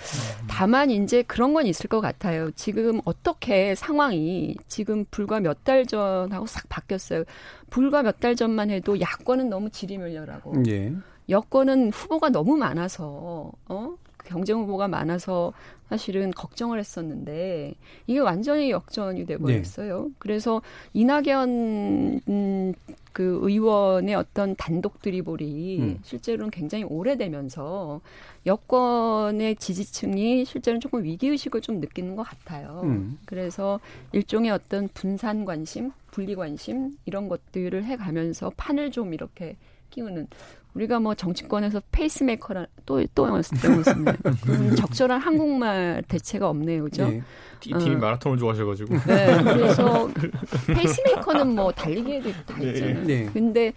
다만 이제 그런 건 있을 것 같아요. 지금 어떻게 상황이 지금 불과 몇 달 전하고 싹 바뀌었어요. 불과 몇 달 전만 해도 야권은 너무 지리멸렬하고 예. 여권은 후보가 너무 많아서 어 경쟁 후보가 많아서 사실은 걱정을 했었는데 이게 완전히 역전이 돼 버렸어요. 네. 그래서 이낙연 음, 그 의원의 어떤 단독 드리블이 음. 실제로는 굉장히 오래되면서 여권의 지지층이 실제로는 조금 위기 의식을 좀 느끼는 것 같아요. 음. 그래서 일종의 어떤 분산 관심, 분리 관심 이런 것들을 해가면서 판을 좀 이렇게 끼우는 우리가 뭐 정치권에서 페이스메이커라 또또 영어. 음, 적절한 한국말 대체가 없네요, 그죠? 네. 팀이 어. 마라톤을 좋아하셔가지고. 네, 그래서 페이스메이커는 뭐 달리기에도 다 네. 있잖아요. 네. 근데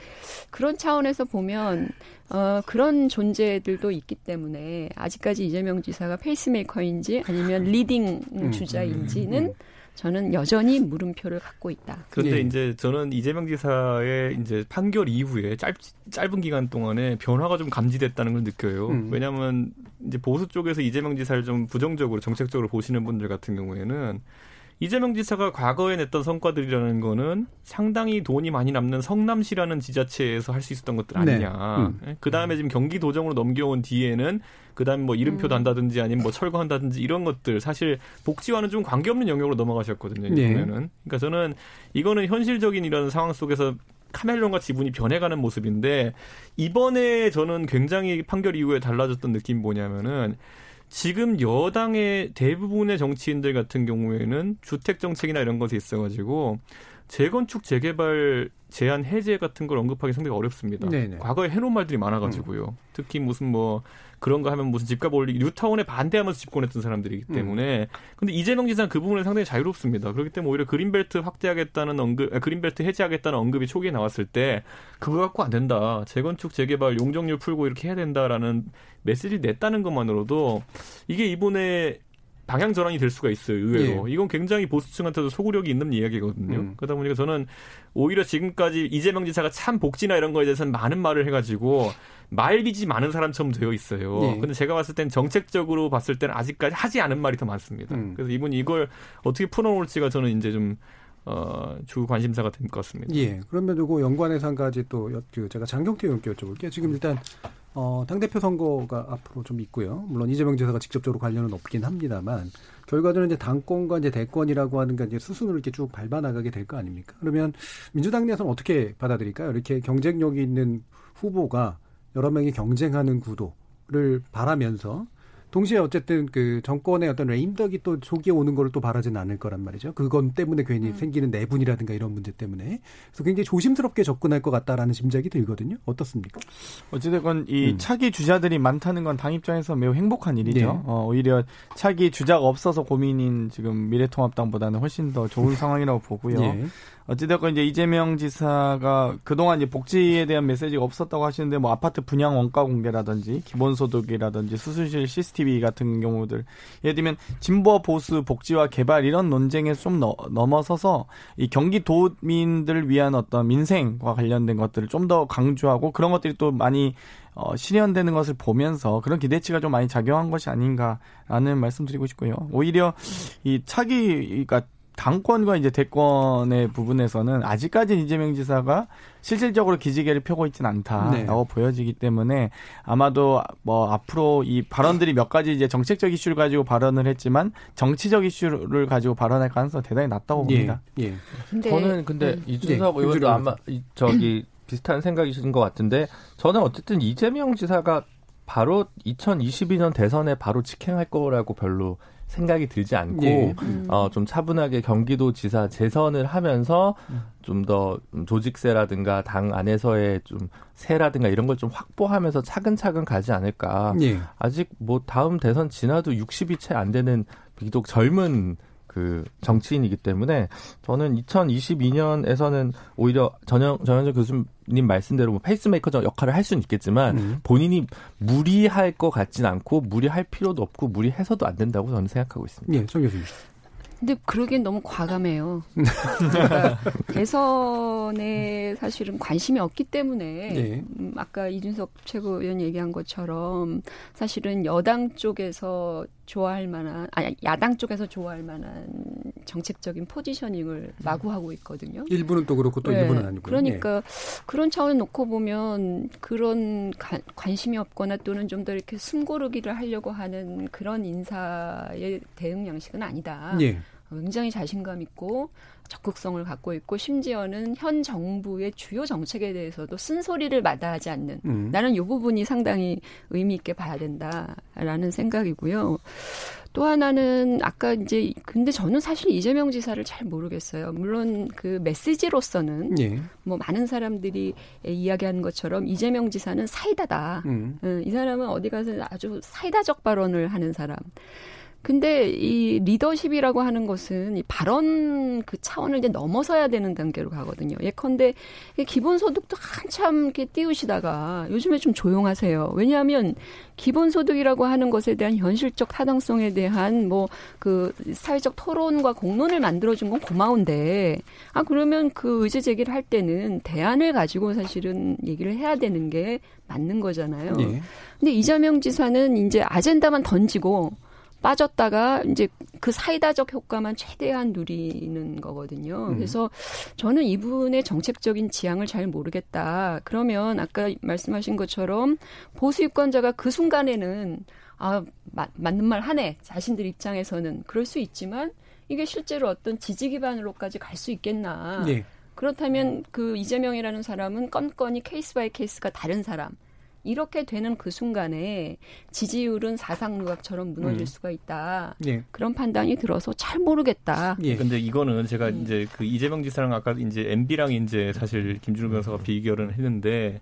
그런 차원에서 보면 어, 그런 존재들도 있기 때문에 아직까지 이재명 지사가 페이스메이커인지 아니면 leading 음, 주자인지는 음, 음. 저는 여전히 물음표를 갖고 있다. 그런데 예. 이제 저는 이재명 지사의 이제 판결 이후에 짧, 짧은 기간 동안에 변화가 좀 감지됐다는 걸 느껴요. 음. 왜냐하면 이제 보수 쪽에서 이재명 지사를 좀 부정적으로 정책적으로 보시는 분들 같은 경우에는 이재명 지사가 과거에 냈던 성과들이라는 거는 상당히 돈이 많이 남는 성남시라는 지자체에서 할 수 있었던 것들 네. 아니냐. 네. 음. 예? 그 다음에 지금 경기도정으로 넘겨온 뒤에는 그 다음에 뭐 이름표 음. 단다든지 아니면 뭐 철거한다든지 이런 것들 사실 복지와는 좀 관계없는 영역으로 넘어가셨거든요. 네. 보면은. 그러니까 저는 이거는 현실적인 이런 상황 속에서 카멜론과 지분이 변해가는 모습인데 이번에 저는 굉장히 판결 이후에 달라졌던 느낌 뭐냐면은 지금 여당의 대부분의 정치인들 같은 경우에는 주택 정책이나 이런 것에 있어가지고 재건축 재개발 제한 해제 같은 걸 언급하기 상당히 어렵습니다. 네네. 과거에 해놓은 말들이 많아가지고요. 음. 특히 무슨 뭐 그런 거 하면 무슨 집값 올리기 뉴타운에 반대하면서 집권했던 사람들이기 음. 때문에 음. 근데 이재명 지사는 그 부분에 상당히 자유롭습니다. 그렇기 때문에 오히려 그린벨트 확대하겠다는 언급, 아, 그린벨트 해제하겠다는 언급이 초기에 나왔을 때 그거 갖고 안 된다. 재건축 재개발 용적률 풀고 이렇게 해야 된다라는 메시지를 냈다는 것만으로도 이게 이번에 방향 전환이 될 수가 있어요. 의외로 예. 이건 굉장히 보수층한테도 소구력이 있는 이야기거든요. 음. 그러다 보니까 저는 오히려 지금까지 이재명 지사가 참 복지나 이런 거에 대해서는 많은 말을 해가지고 말빚이 많은 사람처럼 되어 있어요. 예. 근데 제가 봤을 땐 정책적으로 봤을 때는 아직까지 하지 않은 말이 더 많습니다. 음. 그래서 이분이 이걸 어떻게 풀어놓을지가 저는 이제 좀 어, 주 관심사가 될 것 같습니다. 예. 그러면 요거 연관해서 한 가지 또 그 제가 장경태 의원께 여쭤볼게요. 지금 일단 어, 당대표 선거가 앞으로 좀 있고요. 물론 이재명 지사가 직접적으로 관련은 없긴 합니다만 결과적으로 이제 당권과 이제 대권이라고 하는 게 이제 수순으로 이렇게 쭉 밟아 나가게 될 거 아닙니까? 그러면 민주당 내에서는 어떻게 받아들일까요? 이렇게 경쟁력이 있는 후보가 여러 명이 경쟁하는 구도를 바라면서 동시에 어쨌든 그 정권의 어떤 레임덕이 또 조기에 오는 거를 또 바라지는 않을 거란 말이죠. 그건 때문에 괜히 음. 생기는 내분이라든가 이런 문제 때문에. 그래서 굉장히 조심스럽게 접근할 것 같다라는 짐작이 들거든요. 어떻습니까? 어찌됐건 이 음. 차기 주자들이 많다는 건 당 입장에서 매우 행복한 일이죠. 네. 어, 오히려 차기 주자가 없어서 고민인 지금 미래통합당보다는 훨씬 더 좋은 상황이라고 보고요. 네. 어찌됐건 이제 이재명 지사가 그동안 이제 복지에 대한 메시지가 없었다고 하시는데 뭐 아파트 분양 원가 공개라든지 기본소득이라든지 수술실 CCTV 같은 경우들 예를 들면 진보 보수 복지와 개발 이런 논쟁에 좀 넘어서서 이 경기도민들을 위한 어떤 민생과 관련된 것들을 좀 더 강조하고 그런 것들이 또 많이 어, 실현되는 것을 보면서 그런 기대치가 좀 많이 작용한 것이 아닌가라는 말씀드리고 싶고요. 오히려 이 차기, 그러니까 당권과 이제 대권의 부분에서는 아직까지 이재명 지사가 실질적으로 기지개를 펴고 있지는 않다라고 네. 보여지기 때문에 아마도 뭐 앞으로 이 발언들이 몇 가지 이제 정책적 이슈를 가지고 발언을 했지만 정치적 이슈를 가지고 발언할 가능성이 대단히 낮다고 예. 봅니다. 예. 예. 근데, 저는 근데 음. 이준석 네. 의원도 아마 저기 비슷한 생각이신 것 같은데 저는 어쨌든 이재명 지사가 바로 2022년 대선에 바로 직행할 거라고 별로 생각이 들지 않고 예. 음. 어, 좀 차분하게 경기도 지사 재선을 하면서 음. 좀더 조직세라든가 당 안에서의 좀 세라든가 이런 걸 좀 확보하면서 차근차근 가지 않을까. 예. 아직 뭐 다음 대선 지나도 60이 채 안 되는 비록 젊은 그 정치인이기 때문에 저는 2022년에서는 오히려 전영 전현정 교수님 말씀대로 뭐 페이스메이커 역할을 할 수는 있겠지만 음. 본인이 무리할 것 같진 않고 무리할 필요도 없고 무리해서도 안 된다고 저는 생각하고 있습니다. 예, 정 교수님. 근데 그러기엔 너무 과감해요. 그러니까 대선에 사실은 관심이 없기 때문에 네. 음, 아까 이준석 최고위원 얘기한 것처럼 사실은 여당 쪽에서 좋아할 만한 아니 야당 쪽에서 좋아할 만한 정책적인 포지셔닝을 마구 하고 있거든요. 일부는 또 그렇고 또 네. 일부는 아니고. 그러니까 네. 그런 차원을 놓고 보면 그런 가, 관심이 없거나 또는 좀 더 이렇게 숨고르기를 하려고 하는 그런 인사의 대응 양식은 아니다. 네. 굉장히 자신감 있고 적극성을 갖고 있고 심지어는 현 정부의 주요 정책에 대해서도 쓴소리를 마다하지 않는 음. 나는 이 부분이 상당히 의미 있게 봐야 된다라는 생각이고요. 또 하나는 아까 이제 근데 저는 사실 이재명 지사를 잘 모르겠어요. 물론 그 메시지로서는 예. 뭐 많은 사람들이 이야기하는 것처럼 이재명 지사는 사이다다. 음. 이 사람은 어디 가서 아주 사이다적 발언을 하는 사람. 근데 이 리더십이라고 하는 것은 이 발언 그 차원을 이제 넘어서야 되는 단계로 가거든요. 예컨대 기본소득도 한참 이렇게 띄우시다가 요즘에 좀 조용하세요. 왜냐하면 기본소득이라고 하는 것에 대한 현실적 타당성에 대한 뭐 그 사회적 토론과 공론을 만들어준 건 고마운데 아 그러면 그 의제 제기를 할 때는 대안을 가지고 사실은 얘기를 해야 되는 게 맞는 거잖아요. 네. 근데 이재명 지사는 이제 아젠다만 던지고 빠졌다가 이제 그 사이다적 효과만 최대한 누리는 거거든요. 음. 그래서 저는 이분의 정책적인 지향을 잘 모르겠다. 그러면 아까 말씀하신 것처럼 보수 유권자가 그 순간에는 아, 마, 맞는 말 하네. 자신들 입장에서는 그럴 수 있지만 이게 실제로 어떤 지지 기반으로까지 갈 수 있겠나. 네. 그렇다면 그 이재명이라는 사람은 건건이 case by case가 다른 사람. 이렇게 되는 그 순간에 지지율은 사상 누각처럼 무너질 음. 수가 있다. 예. 그런 판단이 들어서 잘 모르겠다. 예. 근데 이거는 제가 음. 이제 그 이재명 지사랑 아까 이제 MB랑 이제 사실 김준우 변호사가 비교를 했는데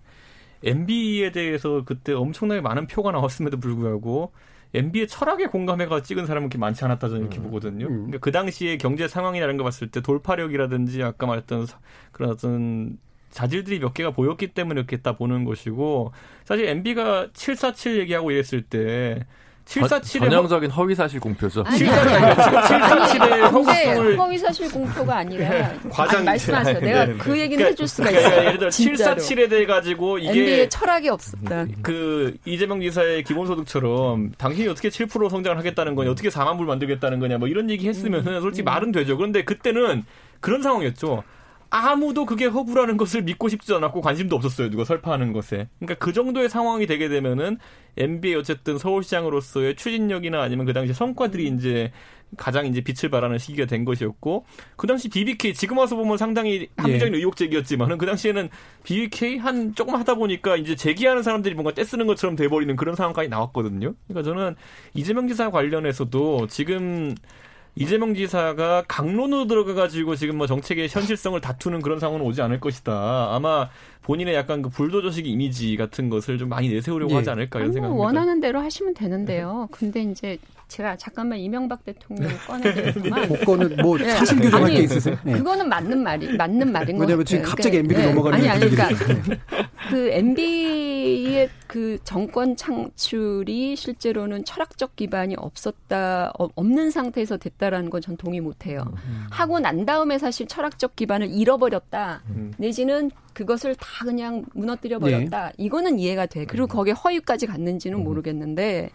MB에 대해서 그때 엄청나게 많은 표가 나왔음에도 불구하고 MB의 철학에 공감해가 찍은 사람은 그렇게 많지 않았다 저는 이렇게 음. 보거든요. 음. 그러니까 그 당시에 경제 상황이라는 거 봤을 때 돌파력이라든지 아까 말했던 그런 어떤 자질들이 몇 개가 보였기 때문에 이렇게 딱 보는 것이고 사실 MB가 747 얘기하고 이랬을 때 747의 전형적인 허위 사실 공표죠. 747의 허구성을 허위 사실 공표가 아니라 네. 과장 말씀하세요. 네. 내가 네. 그 얘기는 그러니까, 해줄 수가 그러니까 있어요. 예를 들어 747에 대해 가지고 이게 철학이 없었다. 그 이재명 지사의 기본소득처럼 당신이 어떻게 7% 성장을 하겠다는 거냐, 어떻게 4만 불 만들겠다는 거냐, 뭐 이런 얘기 했으면은 음. 솔직히 음. 말은 되죠. 그런데 그때는 그런 상황이었죠. 아무도 그게 허구라는 것을 믿고 싶지 않았고 관심도 없었어요. 누가 설파하는 것에. 그러니까 그 정도의 상황이 되게 되면은 MB의 어쨌든 서울시장으로서의 추진력이나 아니면 그 당시 성과들이 이제 가장 이제 빛을 발하는 시기가 된 것이었고 그 당시 BBK 지금 와서 보면 상당히 합리적인 예. 의혹 제기였지만은 그 당시에는 BBK 한 조금 하다 보니까 이제 제기하는 사람들이 뭔가 떼쓰는 것처럼 돼버리는 그런 상황까지 나왔거든요. 그러니까 저는 이재명 지사 관련해서도 지금 이재명 지사가 강론으로 들어가가지고 지금 뭐 정책의 현실성을 다투는 그런 상황은 오지 않을 것이다. 아마 본인의 약간 그 불도저식 이미지 같은 것을 좀 많이 내세우려고 예. 하지 않을까 이런 생각입니다. 원하는 대로 하시면 되는데요. 근데 이제 제가 잠깐만 이명박 대통령 꺼내겠지만 그거는 뭐 네. 사실 규정할 게 있으세요? 네. 그거는 맞는 말이 맞는 말인 거예요. 왜냐하면 지금 갑자기 MB로 네. 넘어가는 아니 아니 그러니까 그 MB의 그 정권 창출이 실제로는 철학적 기반이 없었다 없는 상태에서 됐다라는 건 전 동의 못해요. 음. 하고 난 다음에 사실 철학적 기반을 잃어버렸다 음. 내지는 그것을 다 그냥 무너뜨려 버렸다. 네. 이거는 이해가 돼. 그리고 거기에 허위까지 갔는지는 음. 모르겠는데.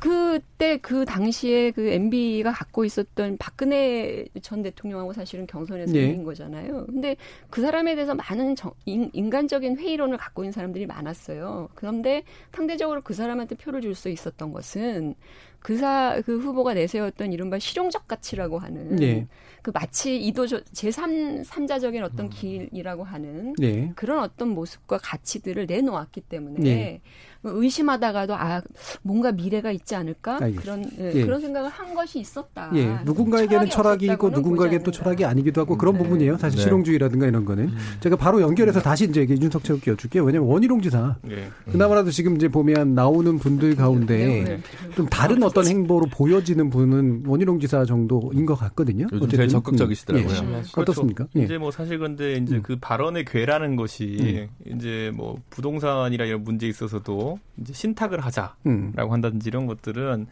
그때 그 당시에 그 MB가 갖고 있었던 박근혜 전 대통령하고 사실은 경선에서 네. 이긴 거잖아요. 근데 그 사람에 대해서 많은 정, 인, 인간적인 회의론을 갖고 있는 사람들이 많았어요. 그런데 상대적으로 그 사람한테 표를 줄 수 있었던 것은 그사 그 후보가 내세웠던 이른바 실용적 가치라고 하는 네. 그 마치 이도적 제3 삼자적인 어떤 음. 길이라고 하는 네. 그런 어떤 모습과 가치들을 내놓았기 때문에 네. 의심하다가도 아 뭔가 미래가 있지 않을까 알겠습니다. 그런 예, 예. 그런 생각을 한 것이 있었다. 예. 누군가에게는 철학이 있고 누군가에게는 또 철학이 아니기도 하고 그런 음, 네. 부분이에요. 사실 네. 실용주의라든가 이런 거는 음. 제가 바로 연결해서 다시 이제 윤석 최욱께 여쭐게요. 왜냐하면 원희룡 지사 네. 그나마라도 지금 이제 보면 나오는 분들 가운데 네, 네. 좀 다른 어떤 행보로 보여지는 분은 원희룡 지사 정도인 것 같거든요. 요즘 제일 적극적이시더라고요. 예. 음. 어떻습니까? 그렇죠. 이제 뭐 사실 근데 이제 음. 그 발언의 괴라는 것이 음. 이제 뭐 부동산이라 이런 문제에 있어서도 이제 신탁을 하자라고 음. 한다든지 이런 것들은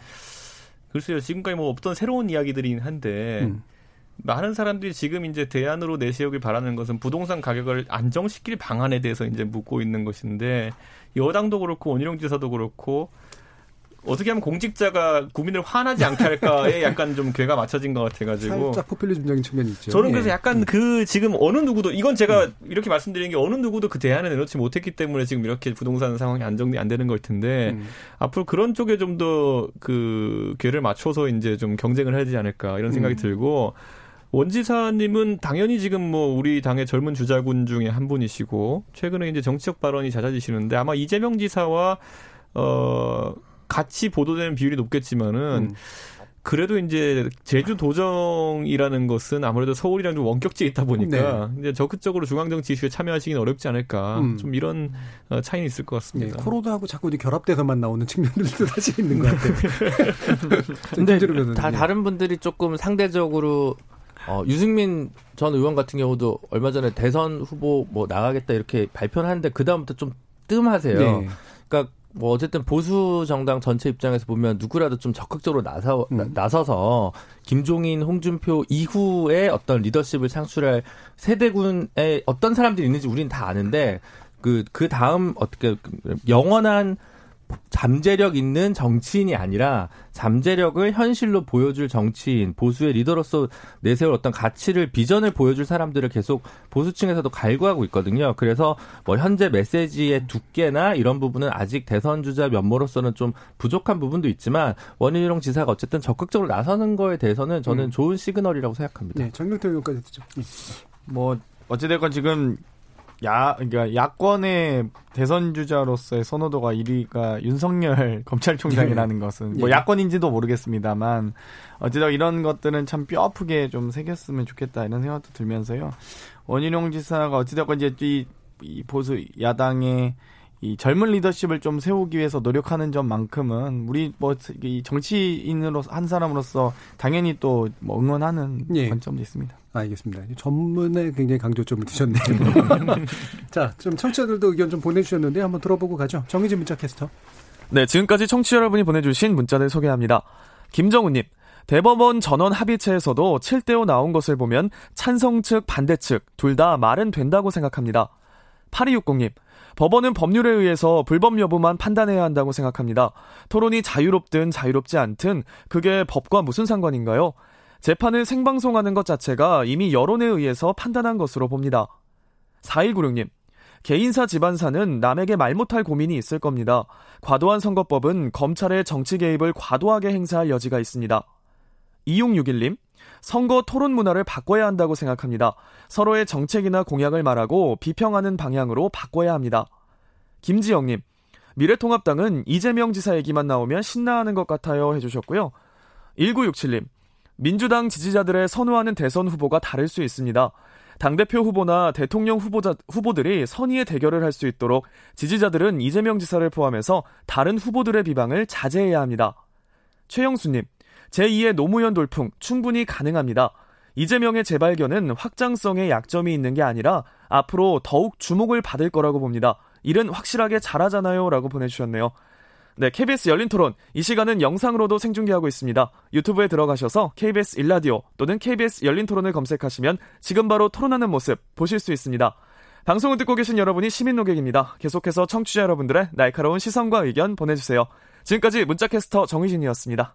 글쎄요 지금까지 뭐 없던 새로운 이야기들이긴 한데 음. 많은 사람들이 지금 이제 대안으로 내세우길 바라는 것은 부동산 가격을 안정시킬 방안에 대해서 이제 묻고 있는 것인데 여당도 그렇고 원희룡 지사도 그렇고 어떻게 하면 공직자가 국민을 화나지 않게 할까에 약간 좀 괴가 맞춰진 것 같아가지고 살짝 포퓰리즘적인 측면이 있죠. 저는 그래서 예. 약간 그 지금 어느 누구도 이건 제가 음. 이렇게 말씀드리는 게 어느 누구도 그 대안을 내놓지 못했기 때문에 지금 이렇게 부동산 상황이 안정이 안 되는 걸 텐데 음. 앞으로 그런 쪽에 좀 더 그 괴를 맞춰서 이제 좀 경쟁을 해야 되지 않을까 이런 생각이 음. 들고 원지사님은 당연히 지금 뭐 우리 당의 젊은 주자군 중에 한 분이시고 최근에 이제 정치적 발언이 잦아지시는데 아마 이재명 지사와 어 같이 보도되는 비율이 높겠지만은 음. 그래도 이제 제주 도정이라는 것은 아무래도 서울이랑 좀 원격지에 있다 보니까 네. 이제 적극적으로 중앙 정치 이슈에 참여하시기는 어렵지 않을까 음. 좀 이런 어, 차이는 있을 것 같습니다. 네, 코로나하고 자꾸 이제 결합돼서만 나오는 측면들도 사실 있는 것 같아요. 근데 다 네. 다른 분들이 조금 상대적으로 어, 유승민 전 의원 같은 경우도 얼마 전에 대선 후보 뭐 나가겠다 이렇게 발표를 하는데 그 다음부터 좀 뜸하세요. 네. 그러니까 뭐 어쨌든 보수 정당 전체 입장에서 보면 누구라도 좀 적극적으로 나서 음. 나서서 김종인, 홍준표 이후에 어떤 리더십을 창출할 세대군에 어떤 사람들이 있는지 우리는 다 아는데 그그 그 다음 어떻게 영원한 잠재력 있는 정치인이 아니라 잠재력을 현실로 보여줄 정치인, 보수의 리더로서 내세울 어떤 가치를 비전을 보여줄 사람들을 계속 보수층에서도 갈구하고 있거든요. 그래서 뭐 현재 메시지의 두께나 이런 부분은 아직 대선 주자 면모로서는 좀 부족한 부분도 있지만 원희룡 지사가 어쨌든 적극적으로 나서는 거에 대해서는 저는 음. 좋은 시그널이라고 생각합니다. 네, 정경태 의원까지 듣죠. 네. 뭐 어찌됐건 지금 야, 그러니까 야권의 대선 주자로서의 선호도가 1위가 윤석열 검찰총장이라는 네. 것은 뭐 예. 야권인지도 모르겠습니다만 어쨌든 이런 것들은 참 뼈아프게 좀 새겼으면 좋겠다 이런 생각도 들면서요. 원희룡 지사가 어찌됐건 이제 이, 이 보수 야당의 이 젊은 리더십을 좀 세우기 위해서 노력하는 점만큼은 우리 뭐 이 정치인으로 한 사람으로서 당연히 또 뭐 응원하는 예. 관점도 있습니다. 알겠습니다. 전문에 굉장히 강조점을 두셨네요. 자, 좀 청취자들도 의견 좀 보내주셨는데 한번 들어보고 가죠. 정희진 문자 캐스터. 네, 지금까지 청취자 여러분이 보내주신 문자들 소개합니다. 김정우님, 대법원 전원 합의체에서도 7대5 나온 것을 보면 찬성 측, 반대 측, 둘 다 말은 된다고 생각합니다. 8260님, 법원은 법률에 의해서 불법 여부만 판단해야 한다고 생각합니다. 토론이 자유롭든 자유롭지 않든 그게 법과 무슨 상관인가요? 재판을 생방송하는 것 자체가 이미 여론에 의해서 판단한 것으로 봅니다. 4196님, 개인사 집안사는 남에게 말 못할 고민이 있을 겁니다. 과도한 선거법은 검찰의 정치 개입을 과도하게 행사할 여지가 있습니다. 2661님, 선거 토론 문화를 바꿔야 한다고 생각합니다. 서로의 정책이나 공약을 말하고 비평하는 방향으로 바꿔야 합니다. 김지영님, 미래통합당은 이재명 지사 얘기만 나오면 신나하는 것 같아요 해주셨고요. 1967님, 민주당 지지자들의 선호하는 대선 후보가 다를 수 있습니다. 당대표 후보나 대통령 후보자, 후보들이 선의의 대결을 할 수 있도록 지지자들은 이재명 지사를 포함해서 다른 후보들의 비방을 자제해야 합니다. 최영수님, 제2의 노무현 돌풍 충분히 가능합니다. 이재명의 재발견은 확장성의 약점이 있는 게 아니라 앞으로 더욱 주목을 받을 거라고 봅니다. 일은 확실하게 잘하잖아요. 라고 보내주셨네요. 네, KBS 열린 토론. 이 시간은 영상으로도 생중계하고 있습니다. 유튜브에 들어가셔서 KBS 일라디오 또는 KBS 열린 토론을 검색하시면 지금 바로 토론하는 모습 보실 수 있습니다. 방송을 듣고 계신 여러분이 시민 노객입니다. 계속해서 청취자 여러분들의 날카로운 시선과 의견 보내주세요. 지금까지 문자캐스터 정희진이었습니다.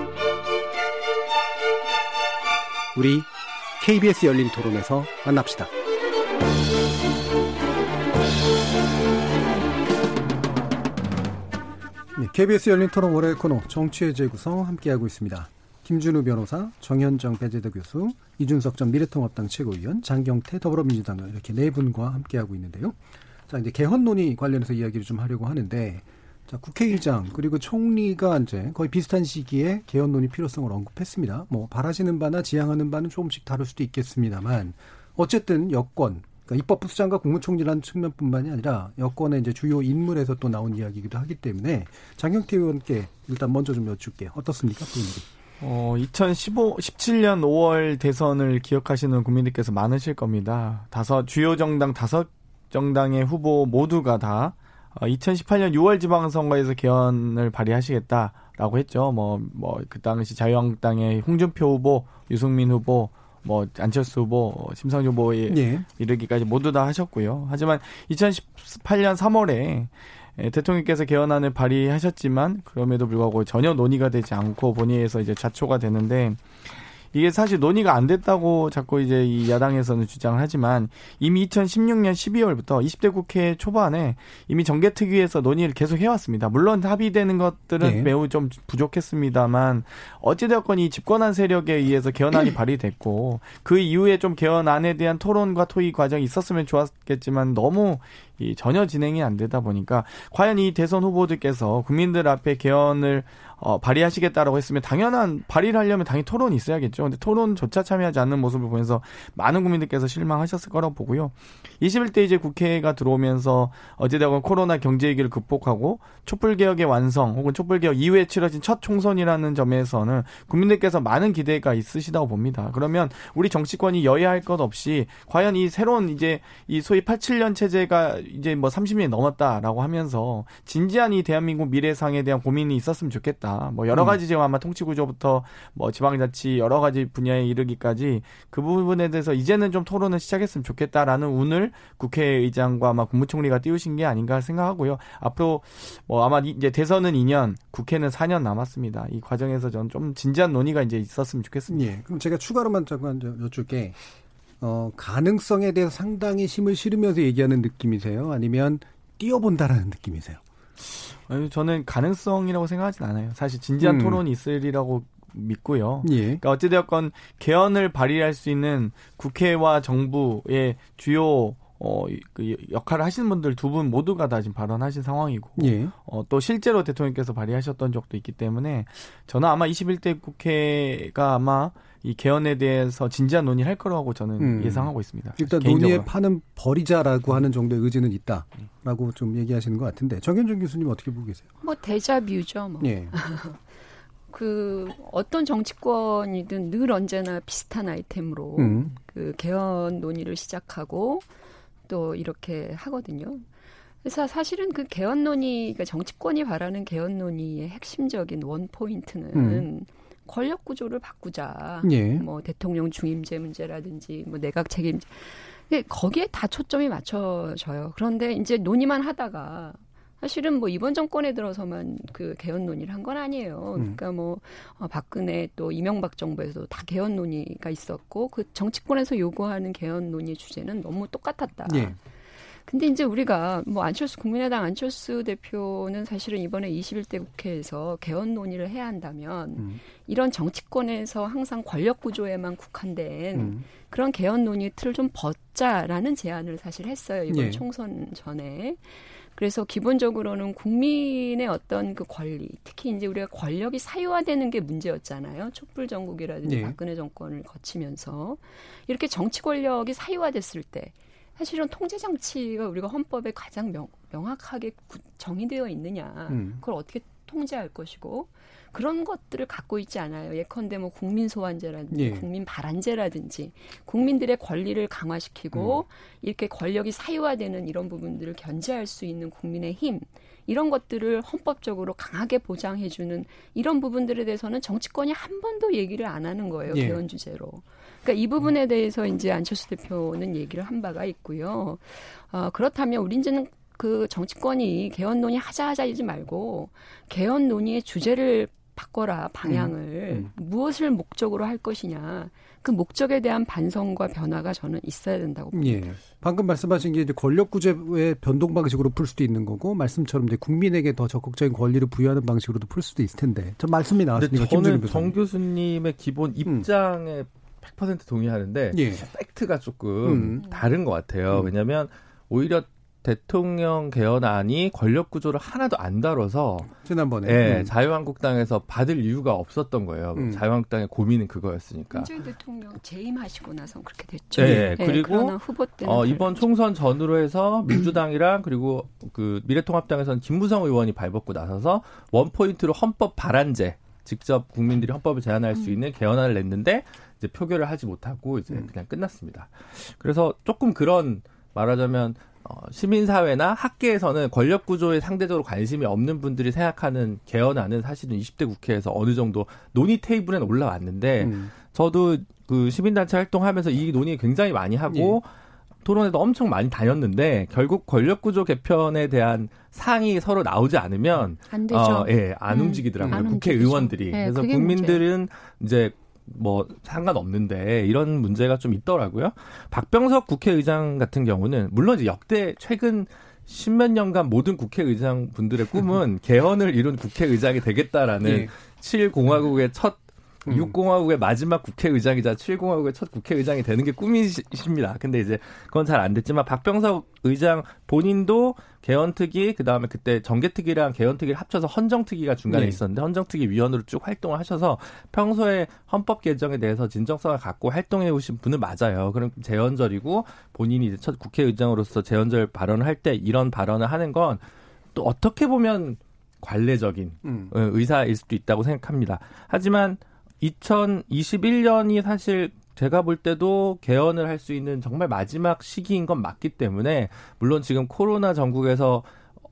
우리 KBS 열린 토론에서 만납시다. 네, KBS 열린 토론 월요일 코너 정치의 재구성 함께하고 있습니다. 김준우 변호사, 정현정 배재대 교수, 이준석 전 미래통합당 최고위원, 장경태 더불어민주당 이렇게 네 분과 함께하고 있는데요. 자, 이제 개헌 논의 관련해서 이야기를 좀 하려고 하는데, 자, 국회의장 그리고 총리가 이제 거의 비슷한 시기에 개헌 논의 필요성을 언급했습니다. 뭐 바라시는 바나 지향하는 바는 조금씩 다를 수도 있겠습니다만, 어쨌든 여권 그러니까 입법부 수장과 국무총리라는 측면뿐만이 아니라 여권의 이제 주요 인물에서 또 나온 이야기이기도 하기 때문에 장경태 의원께 일단 먼저 좀 여쭐게요. 어떻습니까, 분위기? 어, 2015, 17년 5월 대선을 기억하시는 국민들께서 많으실 겁니다. 다섯, 주요 정당 다섯 정당의 후보 모두가 다 2018년 어, 6월 지방선거에서 개헌을 발의하시겠다라고 했죠. 뭐, 뭐, 그 당시 자유한국당의 홍준표 후보, 유승민 후보, 뭐 안철수 후보, 심상정 후보에 예. 이르기까지 모두 다 하셨고요. 하지만 2018년 3월에 대통령께서 개헌안을 발의하셨지만 그럼에도 불구하고 전혀 논의가 되지 않고 본회의에서 이제 좌초가 되는데 이게 사실 논의가 안 됐다고 자꾸 이제 이 야당에서는 주장을 하지만 이미 2016년 12월부터 20대 국회 초반에 이미 정개특위에서 논의를 계속 해왔습니다. 물론 합의되는 것들은 네. 매우 좀 부족했습니다만 어찌되었건 이 집권한 세력에 의해서 개헌안이 발의됐고 그 이후에 좀 개헌안에 대한 토론과 토의 과정이 있었으면 좋았겠지만 너무 이 전혀 진행이 안 되다 보니까 과연 이 대선 후보들께서 국민들 앞에 개헌을 어, 발의하시겠다라고 했으면 당연한 발의를 하려면 당연히 토론이 있어야겠죠. 근데 토론조차 참여하지 않는 모습을 보면서 많은 국민들께서 실망하셨을 거라고 보고요. 21대 이제 국회가 들어오면서 어찌되건 코로나 경제 위기를 극복하고 촛불 개혁의 완성 혹은 촛불 개혁 이후에 치러진 첫 총선이라는 점에서는 국민들께서 많은 기대가 있으시다고 봅니다. 그러면 우리 정치권이 여야할 것 없이 과연 이 새로운 이제 이 소위 87년 체제가 이제 뭐 30년이 넘었다라고 하면서 진지한 이 대한민국 미래상에 대한 고민이 있었으면 좋겠다. 뭐 여러 음. 가지 지금 아마 통치 구조부터 뭐 지방자치 여러 가지 분야에 이르기까지 그 부분에 대해서 이제는 좀 토론을 시작했으면 좋겠다라는 운을 국회의장과 아마 국무총리가 띄우신 게 아닌가 생각하고요. 앞으로 뭐 아마 이제 대선은 2년, 국회는 4년 남았습니다. 이 과정에서 저는 좀 진지한 논의가 이제 있었으면 좋겠습니다. 예. 그럼 제가 추가로만 잠깐 여쭐게. 어, 가능성에 대해서 상당히 힘을 실으면서 얘기하는 느낌이세요? 아니면 뛰어본다라는 느낌이세요? 저는 가능성이라고 생각하진 않아요. 사실 진지한 음. 토론이 있으리라고 믿고요. 예. 그러니까 어찌되었건 개헌을 발의할 수 있는 국회와 정부의 주요 어, 그 역할을 하시는 분들 두 분 모두가 다 지금 발언하신 상황이고, 예. 어, 또 실제로 대통령께서 발의하셨던 적도 있기 때문에, 저는 아마 21대 국회가 아마 이 개헌에 대해서 진지한 논의를 할 거라고 저는 음. 예상하고 있습니다. 일단 논의의 판은 버리자라고 하는 정도의 의지는 있다라고 좀 얘기하시는 것 같은데 정현준 교수님 어떻게 보고 계세요? 뭐 대자뷰죠. 뭐. 예. 그 어떤 정치권이든 늘 언제나 비슷한 아이템으로 음. 그 개헌 논의를 시작하고 또 이렇게 하거든요. 그래서 사실은 그 개헌 논의, 그러니까 정치권이 바라는 개헌 논의의 핵심적인 원 포인트는 음. 권력 구조를 바꾸자. 예. 뭐 대통령 중임제 문제라든지 뭐 내각 책임제. 거기에 다 초점이 맞춰져요. 그런데 이제 논의만 하다가 사실은 뭐 이번 정권에 들어서만 그 개헌 논의를 한 건 아니에요. 음. 그러니까 뭐 어, 박근혜 또 이명박 정부에서도 다 개헌 논의가 있었고 그 정치권에서 요구하는 개헌 논의 주제는 너무 똑같았다. 예. 근데 이제 우리가 뭐 안철수 국민의당 안철수 대표는 사실은 이번에 21대 국회에서 개헌 논의를 해야 한다면 음. 이런 정치권에서 항상 권력 구조에만 국한된 음. 그런 개헌 논의 틀을 좀 벗자라는 제안을 사실 했어요. 이번 예. 총선 전에. 그래서 기본적으로는 국민의 어떤 그 권리, 특히 이제 우리가 권력이 사유화되는 게 문제였잖아요. 촛불 정국이라든지 네. 박근혜 정권을 거치면서 이렇게 정치 권력이 사유화됐을 때 사실은 통제 장치가 우리가 헌법에 가장 명, 명확하게 정의되어 있느냐. 음. 그걸 어떻게 통제할 것이고 그런 것들을 갖고 있지 않아요. 예컨대 뭐 국민 소환제라든지 예. 국민 발안제라든지 국민들의 권리를 강화시키고 음. 이렇게 권력이 사유화되는 이런 부분들을 견제할 수 있는 국민의 힘 이런 것들을 헌법적으로 강하게 보장해주는 이런 부분들에 대해서는 정치권이 한 번도 얘기를 안 하는 거예요. 예. 개헌 주제로. 그러니까 이 부분에 대해서 이제 안철수 대표는 얘기를 한 바가 있고요. 어, 그렇다면 우리 이제는 그 정치권이 개헌 논의 하자 하자 이지 말고 개헌 논의의 주제를 바꿔라 방향을 음, 음. 무엇을 목적으로 할 것이냐 그 목적에 대한 반성과 변화가 저는 있어야 된다고 봅니다. 예. 방금 말씀하신 게 이제 권력 구조의 변동 방식으로 풀 수도 있는 거고 말씀처럼 이제 국민에게 더 적극적인 권리를 부여하는 방식으로도 풀 수도 있을 텐데 저 말씀이 나왔으니까 저는 정 교수님의 기본 음. 입장에 음. 100% 동의하는데 예. 팩트가 조금 음. 다른 것 같아요. 음. 왜냐하면 오히려 대통령 개헌안이 권력 구조를 하나도 안 다뤄서 지난번에 네, 음. 자유한국당에서 받을 이유가 없었던 거예요. 음. 자유한국당의 고민은 그거였으니까. 문재인 대통령 재임하시고 나서 그렇게 됐죠. 네, 네 그리고 후보 어, 이번 총선 전후로 해서 민주당이랑 그리고 그 미래통합당에서는 김무성 의원이 발벗고 나서서 원 포인트로 헌법 발안제 직접 국민들이 헌법을 제안할 수 음. 있는 개헌안을 냈는데 이제 표결을 하지 못하고 이제 음. 그냥 끝났습니다. 그래서 조금 그런 말하자면 어, 시민사회나 학계에서는 권력 구조에 상대적으로 관심이 없는 분들이 생각하는 개헌안은 사실은 20대 국회에서 어느 정도 논의 테이블에 올라왔는데 음. 저도 그 시민단체 활동하면서 이 논의 굉장히 많이 하고 예. 토론회도 엄청 많이 다녔는데 결국 권력 구조 개편에 대한 상이 서로 나오지 않으면 안 되죠. 어, 예, 안 음, 움직이더라고요. 국회의원들이. 네, 그래서 국민들은 문제. 이제 뭐 상관없는데 이런 문제가 좀 있더라고요. 박병석 국회의장 같은 경우는 물론 이제 역대 최근 십몇 년간 모든 국회의장 분들의 꿈은 개헌을 이룬 국회의장이 되겠다라는 예. 7공화국의 첫 음. 6공화국의 마지막 국회의장이자 7공화국의 첫 국회의장이 되는 게 꿈이십니다. 근데 이제 그건 잘 안 됐지만 박병석 의장 본인도 개헌특위 그다음에 그때 정개특위랑 개헌특위를 합쳐서 헌정특위가 중간에 네. 있었는데 헌정특위 위원으로 쭉 활동을 하셔서 평소에 헌법 개정에 대해서 진정성을 갖고 활동해 오신 분은 맞아요. 그럼 재헌절이고 본인이 이제 첫 국회의장으로서 재헌절 발언을 할 때 이런 발언을 하는 건 또 어떻게 보면 관례적인 음. 어, 의사일 수도 있다고 생각합니다. 하지만 2021년이 사실 제가 볼 때도 개헌을 할 수 있는 정말 마지막 시기인 건 맞기 때문에 물론 지금 코로나 전국에서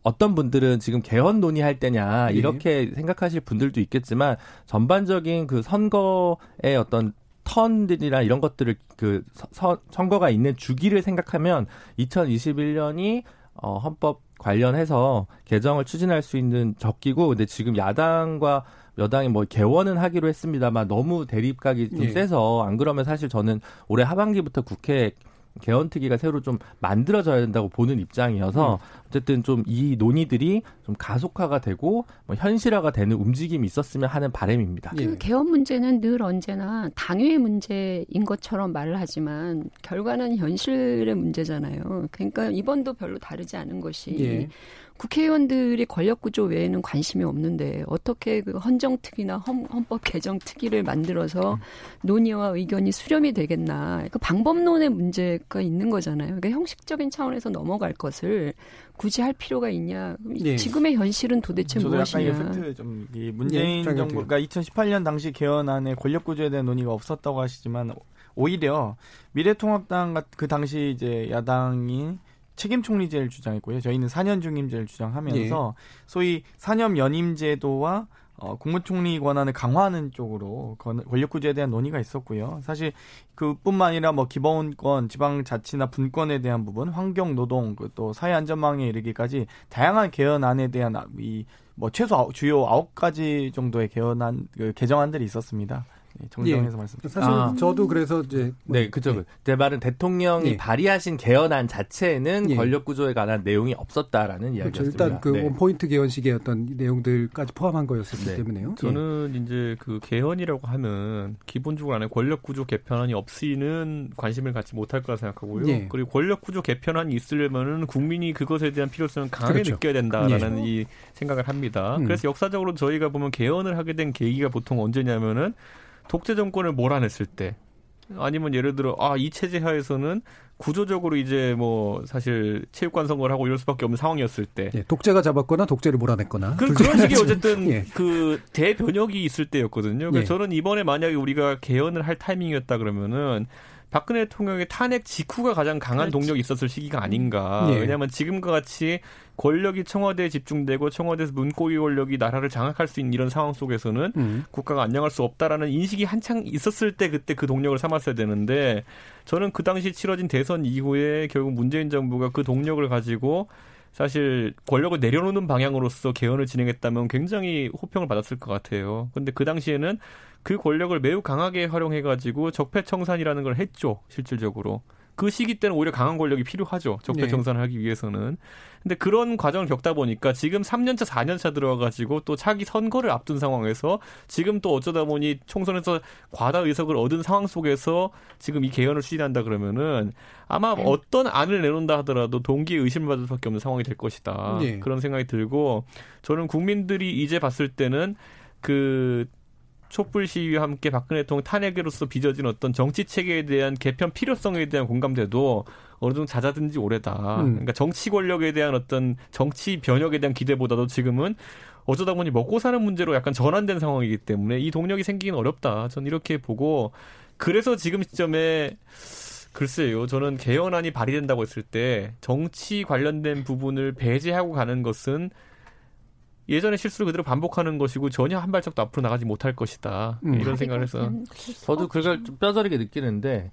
어떤 분들은 지금 개헌 논의할 때냐 예. 이렇게 네. 생각하실 분들도 있겠지만 전반적인 그 선거의 어떤 턴들이나 이런 것들을 그 서, 선거가 있는 주기를 생각하면 2021년이 어, 헌법 관련해서 개정을 추진할 수 있는 적기고 근데 지금 야당과 여당이 뭐 개원은 하기로 했습니다만 너무 대립각이 좀 예. 세서 안 그러면 사실 저는 올해 하반기부터 국회 개헌특위가 새로 좀 만들어져야 된다고 보는 입장이어서 음. 어쨌든 좀 이 논의들이 좀 가속화가 되고 뭐 현실화가 되는 움직임이 있었으면 하는 바람입니다. 그 개헌 문제는 늘 언제나 당위의 문제인 것처럼 말을 하지만 결과는 현실의 문제잖아요. 그러니까 이번도 별로 다르지 않은 것이 예. 국회의원들이 권력 구조 외에는 관심이 없는데 어떻게 그 헌정특위나 헌, 법 개정 특위를 만들어서 논의와 의견이 수렴이 되겠나? 그 방법론의 문제가 있는 거잖아요. 그러니까 형식적인 차원에서 넘어갈 것을 굳이 할 필요가 있냐? 예. 지금의 현실은 도대체 저도 무엇이냐? 약간 팩트 좀 문재인 예, 정부가 2018년 당시 개헌안에 권력 구조에 대한 논의가 없었다고 하시지만 오히려 미래통합당 그 당시 이제 야당이 책임 총리제를 주장했고요. 저희는 4년 중임제를 주장하면서 예. 소위 4년 연임 제도와 어, 국무총리 권한을 강화하는 쪽으로 권력 구조에 대한 논의가 있었고요. 사실 그뿐만 아니라 뭐 기본권, 지방자치나 분권에 대한 부분, 환경, 노동, 그또 사회 안전망에 이르기까지 다양한 개헌안에 대한 이 뭐 최소 주요 아홉 가지 정도의 개헌안 그 개정안들이 있었습니다. 예, 정정해서 예. 말씀. 사실 아. 저도 그래서 이제 네, 그죠. 네. 제 말은 대통령이 예. 발의하신 개헌안 자체에는 예. 권력 구조에 관한 내용이 없었다라는 그렇죠. 이야기였습니다. 일단 그 네. 원포인트 개헌식의 어떤 내용들까지 포함한 거였기 네. 때문에요. 저는 예. 이제 그 개헌이라고 하면 기본적으로 안에 권력 구조 개편안이 없이는 관심을 갖지 못할 거라 생각하고요. 예. 그리고 권력 구조 개편안이 있으려면은 국민이 그것에 대한 필요성을 강하게 그렇죠. 느껴야 된다라는 이 생각을 합니다. 음. 그래서 역사적으로 저희가 보면 개헌을 하게 된 계기가 보통 언제냐면은 독재 정권을 몰아냈을 때 아니면 예를 들어 아 이 체제 하에서는 구조적으로 이제 뭐 사실 체육관 선거를 하고 이럴 수밖에 없는 상황이었을 때 예, 독재가 잡았거나 독재를 몰아냈거나 그, 런 식의 어쨌든 예. 그 대변혁이 있을 때였거든요. 그래서 예. 저는 이번에 만약에 우리가 개헌을 할 타이밍이었다 그러면은 박근혜 대통령의 탄핵 직후가 가장 강한 그렇지. 동력이 있었을 시기가 아닌가. 예. 왜냐하면 지금과 같이 권력이 청와대에 집중되고 청와대에서 문고리 권력이 나라를 장악할 수 있는 이런 상황 속에서는 음. 국가가 안녕할 수 없다라는 인식이 한창 있었을 때 그때 그 동력을 삼았어야 되는데 저는 그 당시 치러진 대선 이후에 결국 문재인 정부가 그 동력을 가지고 사실 권력을 내려놓는 방향으로서 개헌을 진행했다면 굉장히 호평을 받았을 것 같아요. 근데 그 당시에는 그 권력을 매우 강하게 활용해가지고 적폐청산이라는 걸 했죠, 실질적으로. 그 시기 때는 오히려 강한 권력이 필요하죠. 적폐청산을 네. 하기 위해서는. 근데 그런 과정을 겪다 보니까 지금 3년차, 4년차 들어와가지고 또 차기 선거를 앞둔 상황에서 지금 또 어쩌다 보니 총선에서 과다 의석을 얻은 상황 속에서 지금 이 개헌을 추진한다 그러면은 아마 네. 어떤 안을 내놓는다 하더라도 동기에 의심을 받을 수밖에 없는 상황이 될 것이다. 네. 그런 생각이 들고 저는 국민들이 이제 봤을 때는 그 촛불 시위와 함께 박근혜 대통령 탄핵으로서 빚어진 어떤 정치 체계에 대한 개편 필요성에 대한 공감대도 어느 정도 잦아든 지 오래다. 음. 그러니까 정치 권력에 대한 어떤 정치 변혁에 대한 기대보다도 지금은 어쩌다 보니 먹고 사는 문제로 약간 전환된 상황이기 때문에 이 동력이 생기긴 어렵다. 저는 이렇게 보고 그래서 지금 시점에 글쎄요. 저는 개헌안이 발의된다고 했을 때 정치 관련된 부분을 배제하고 가는 것은 예전의 실수를 그대로 반복하는 것이고 전혀 한 발짝도 앞으로 나가지 못할 것이다. 음. 이런 생각을 해서 저도 그걸 좀 뼈저리게 느끼는데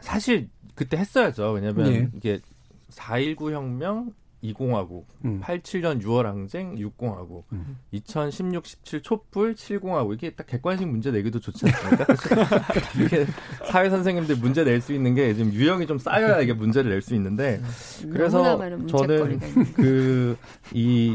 사실 그때 했어야죠. 왜냐하면 네. 이게 4.19 혁명 2공화국, 음. 87년 6월 항쟁 6공화국, 음. 2016, 17 촛불 7공화국 이게 딱 객관식 문제 내기도 좋지 않습니까? 이렇게 사회 선생님들 문제 낼 수 있는 게 지금 유형이 좀 쌓여야 이게 문제를 낼 수 있는데 그래서 저는 그이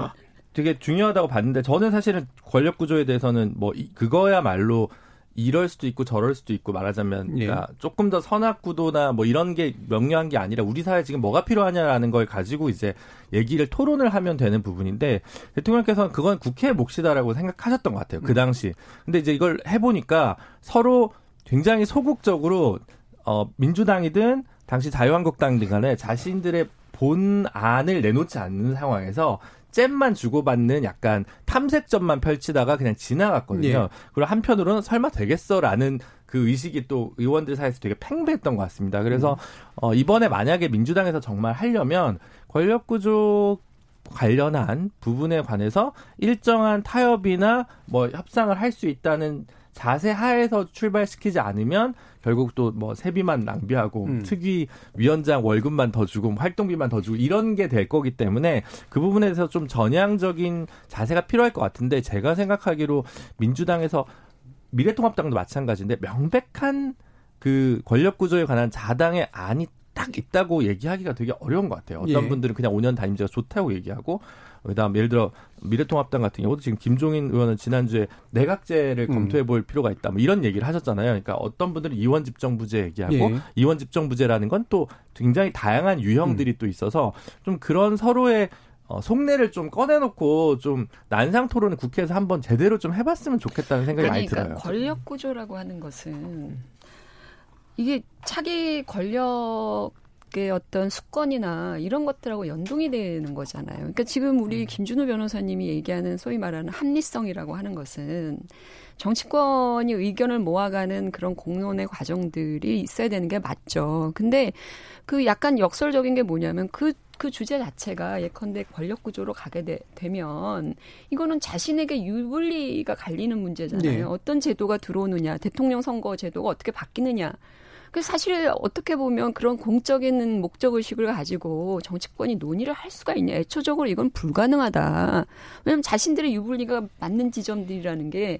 되게 중요하다고 봤는데 저는 사실은 권력 구조에 대해서는 뭐 그거야말로 이럴 수도 있고 저럴 수도 있고 말하자면 예. 그러니까 조금 더 선악 구도나 뭐 이런 게 명료한 게 아니라 우리 사회 지금 뭐가 필요하냐라는 걸 가지고 이제 얘기를 토론을 하면 되는 부분인데 대통령께서는 그건 국회의 몫이다라고 생각하셨던 것 같아요 그 음. 당시 근데 이제 이걸 해보니까 서로 굉장히 소극적으로 어 민주당이든 당시 자유한국당등 간에 자신들의 본안을 내놓지 않는 상황에서 잼만 주고받는 약간 탐색전만 펼치다가 그냥 지나갔거든요. 예. 그리고 한편으로는 설마 되겠어라는 그 의식이 또 의원들 사이에서 되게 팽배했던 것 같습니다. 그래서 음. 어, 이번에 만약에 민주당에서 정말 하려면 권력 구조 관련한 부분에 관해서 일정한 타협이나 뭐 협상을 할 수 있다는 자세 하에서 출발시키지 않으면 결국 또 뭐 세비만 낭비하고 음. 특위 위원장 월급만 더 주고 활동비만 더 주고 이런 게 될 거기 때문에 그 부분에 대해서 좀 전향적인 자세가 필요할 것 같은데 제가 생각하기로 민주당에서 미래통합당도 마찬가지인데 명백한 그 권력 구조에 관한 자당의 안이 딱 있다고 얘기하기가 되게 어려운 것 같아요. 어떤 예. 분들은 그냥 5년 담임제가 좋다고 얘기하고 그다음 예를 들어 미래통합당 같은 경우도 지금 김종인 의원은 지난주에 내각제를 음. 검토해 볼 필요가 있다. 뭐 이런 얘기를 하셨잖아요. 그러니까 어떤 분들은 이원 집정부제 얘기하고 예. 이원 집정부제라는 건 또 굉장히 다양한 유형들이 음. 또 있어서 좀 그런 서로의 어, 속내를 좀 꺼내놓고 좀 난상 토론을 국회에서 한번 제대로 좀 해봤으면 좋겠다는 생각이 아니, 많이 그러니까 들어요. 권력 구조라고 하는 것은 이게 차기 권력 의 어떤 수권이나 이런 것들하고 연동이 되는 거잖아요. 그러니까 지금 우리 음. 김준호 변호사님이 얘기하는 소위 말하는 합리성이라고 하는 것은 정치권이 의견을 모아가는 그런 공론의 과정들이 있어야 되는 게 맞죠. 근데 그 약간 역설적인 게 뭐냐면 그, 그 주제 자체가 예컨대 권력 구조로 가게 되, 면 이거는 자신에게 유불리가 갈리는 문제잖아요. 네. 어떤 제도가 들어오느냐, 대통령 선거 제도가 어떻게 바뀌느냐. 그 사실 어떻게 보면 그런 공적인 목적 의식을 가지고 정치권이 논의를 할 수가 있냐? 애초적으로 이건 불가능하다. 왜냐하면 자신들의 유불리가 맞는 지점들이라는 게 어,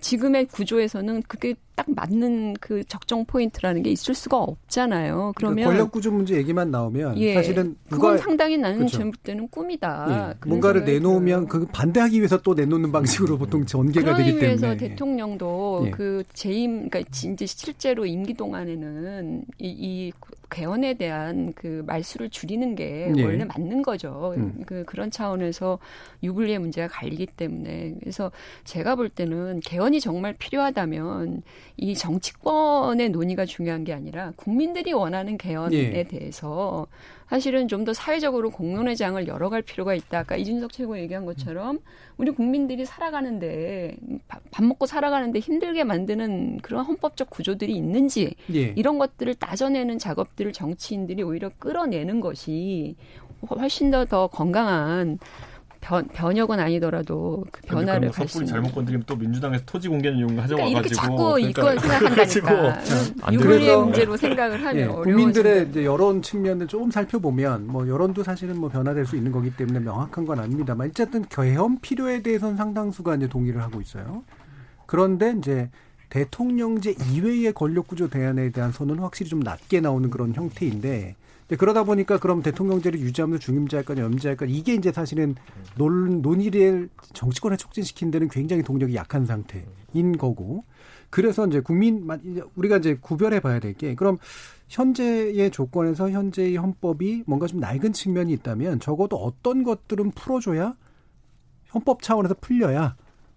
지금의 구조에서는 그게 딱 맞는 그 적정 포인트라는 게 있을 수가 없잖아요. 그러니까 그러면 그러니까 권력 구조 문제 얘기만 나오면 예, 사실은 그건 상당히 나는 그렇죠. 제목 때는 꿈이다. 예, 뭔가를 내놓으면 그 반대하기 위해서 또 내놓는 방식으로 보통 전개가 되기 때문에. 의미에서 대통령도 예. 그 재임 그러니까 이제 실제로 임기 동안에는 이, 이 개헌에 대한 그 말수를 줄이는 게 예. 원래 맞는 거죠. 음. 그 그런 차원에서 유불리의 문제가 갈리기 때문에 그래서 제가 볼 때는 개헌이 정말 필요하다면 이 정치권의 논의가 중요한 게 아니라 국민들이 원하는 개헌에 예. 대해서 사실은 좀 더 사회적으로 공론의 장을 열어갈 필요가 있다. 아까 이준석 최고 얘기한 것처럼 우리 국민들이 살아가는데 밥 먹고 살아가는데 힘들게 만드는 그런 헌법적 구조들이 있는지 예. 이런 것들을 따져내는 작업들을 정치인들이 오히려 끌어내는 것이 훨씬 더 더 건강한 변, 변혁은 아니더라도 그 그러니까 변화를 뭐 섣불리 잘못 건드리면 또 민주당에서 토지 공개는 용을 가져와가지고 그러니까 자꾸 그러니까 이걸 생각한다니까 유불리의 문제로 생각을 하면 예, 국민들의 이제 여론 측면을 조금 살펴보면 뭐 여론도 사실은 뭐 변화될 수 있는 거기 때문에 명확한 건 아닙니다만 어쨌든 개헌 필요에 대해서는 상당수가 이제 동의를 하고 있어요. 그런데 이제 대통령제 이외의 권력구조 대안에 대한 선언은 확실히 좀 낮게 나오는 그런 형태인데 그러다 보니까 그럼 대통령제를 유지하면서 중임제 할까 염제 할까 이게 이제 사실은 논, 논의를 정치권에 촉진시킨 데는 굉장히 동력이 약한 상태인 거고 그래서 이제 국민 우리가 이제 구별해 봐야 될 게 그럼 현재의 조건에서 현재의 헌법이 뭔가 좀 낡은 측면이 있다면 적어도 어떤 것들은 풀어줘야 헌법 차원에서 풀려야